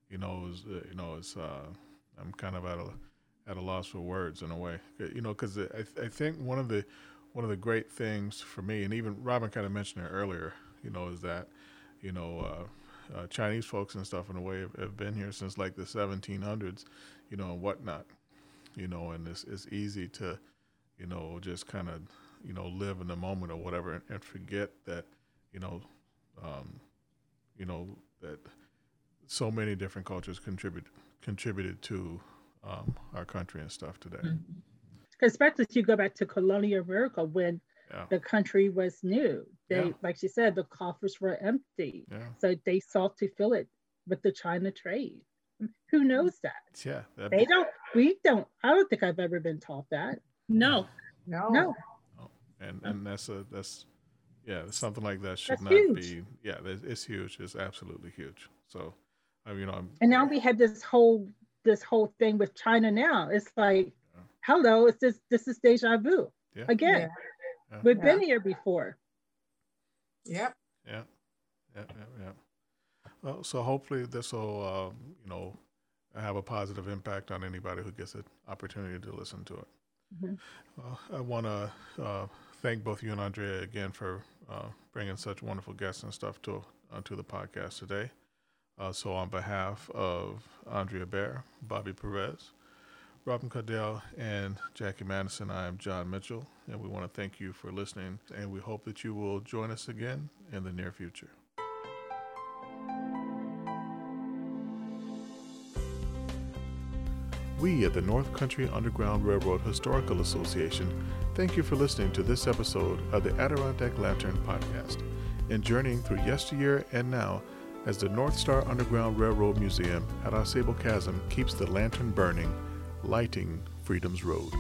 You know, was, uh, you know, it's uh, I'm kind of at a at a loss for words in a way. You know, because I I think one of the one of the great things for me, and even Robin kind of mentioned it earlier, you know, is that you know. Uh, uh, Chinese folks and stuff in a way have, have, been here since like the 1700s, you know, and whatnot, you know, and it's, it's easy to, you know, just kind of you know, live in the moment or whatever and, and forget that, you know, um, you know, that so many different cultures contribute contributed to um, our country and stuff today. Mm-hmm. Especially if you go back to colonial America when yeah. the country was new. They, yeah. like she said, the coffers were empty. Yeah. So they sought to fill it with the China trade. Who knows that? Yeah. They don't, we don't, I don't think I've ever been taught that. No. No. No. Oh, and, and that's a, that's, yeah, something like that should that's not huge. be, yeah, it's huge. It's absolutely huge. So, I mean, you know, I'm, and now we have this whole, this whole thing with China now. It's like, yeah. hello, it's this, this is deja vu yeah. again. Yeah. We've been here before. Yep. Yeah. Yeah. Yeah. Yeah. Well, so hopefully this will, uh, you know, have a positive impact on anybody who gets an opportunity to listen to it. Mm-hmm. Uh, I want to uh, thank both you and Andrea again for uh, bringing such wonderful guests and stuff to uh, to the podcast today. Uh, so, on behalf of Andrea Baer, Bobbi Perez, Robin Caudell, and Jackie Madison, I am John Mitchell, and we want to thank you for listening, and we hope that you will join us again in the near future. We at the North Country Underground Railroad Historical Association thank you for listening to this episode of the Adirondack Lantern Podcast and journeying through yesteryear and now as the North Star Underground Railroad Museum at Ausable Chasm keeps the lantern burning, lighting freedom's road.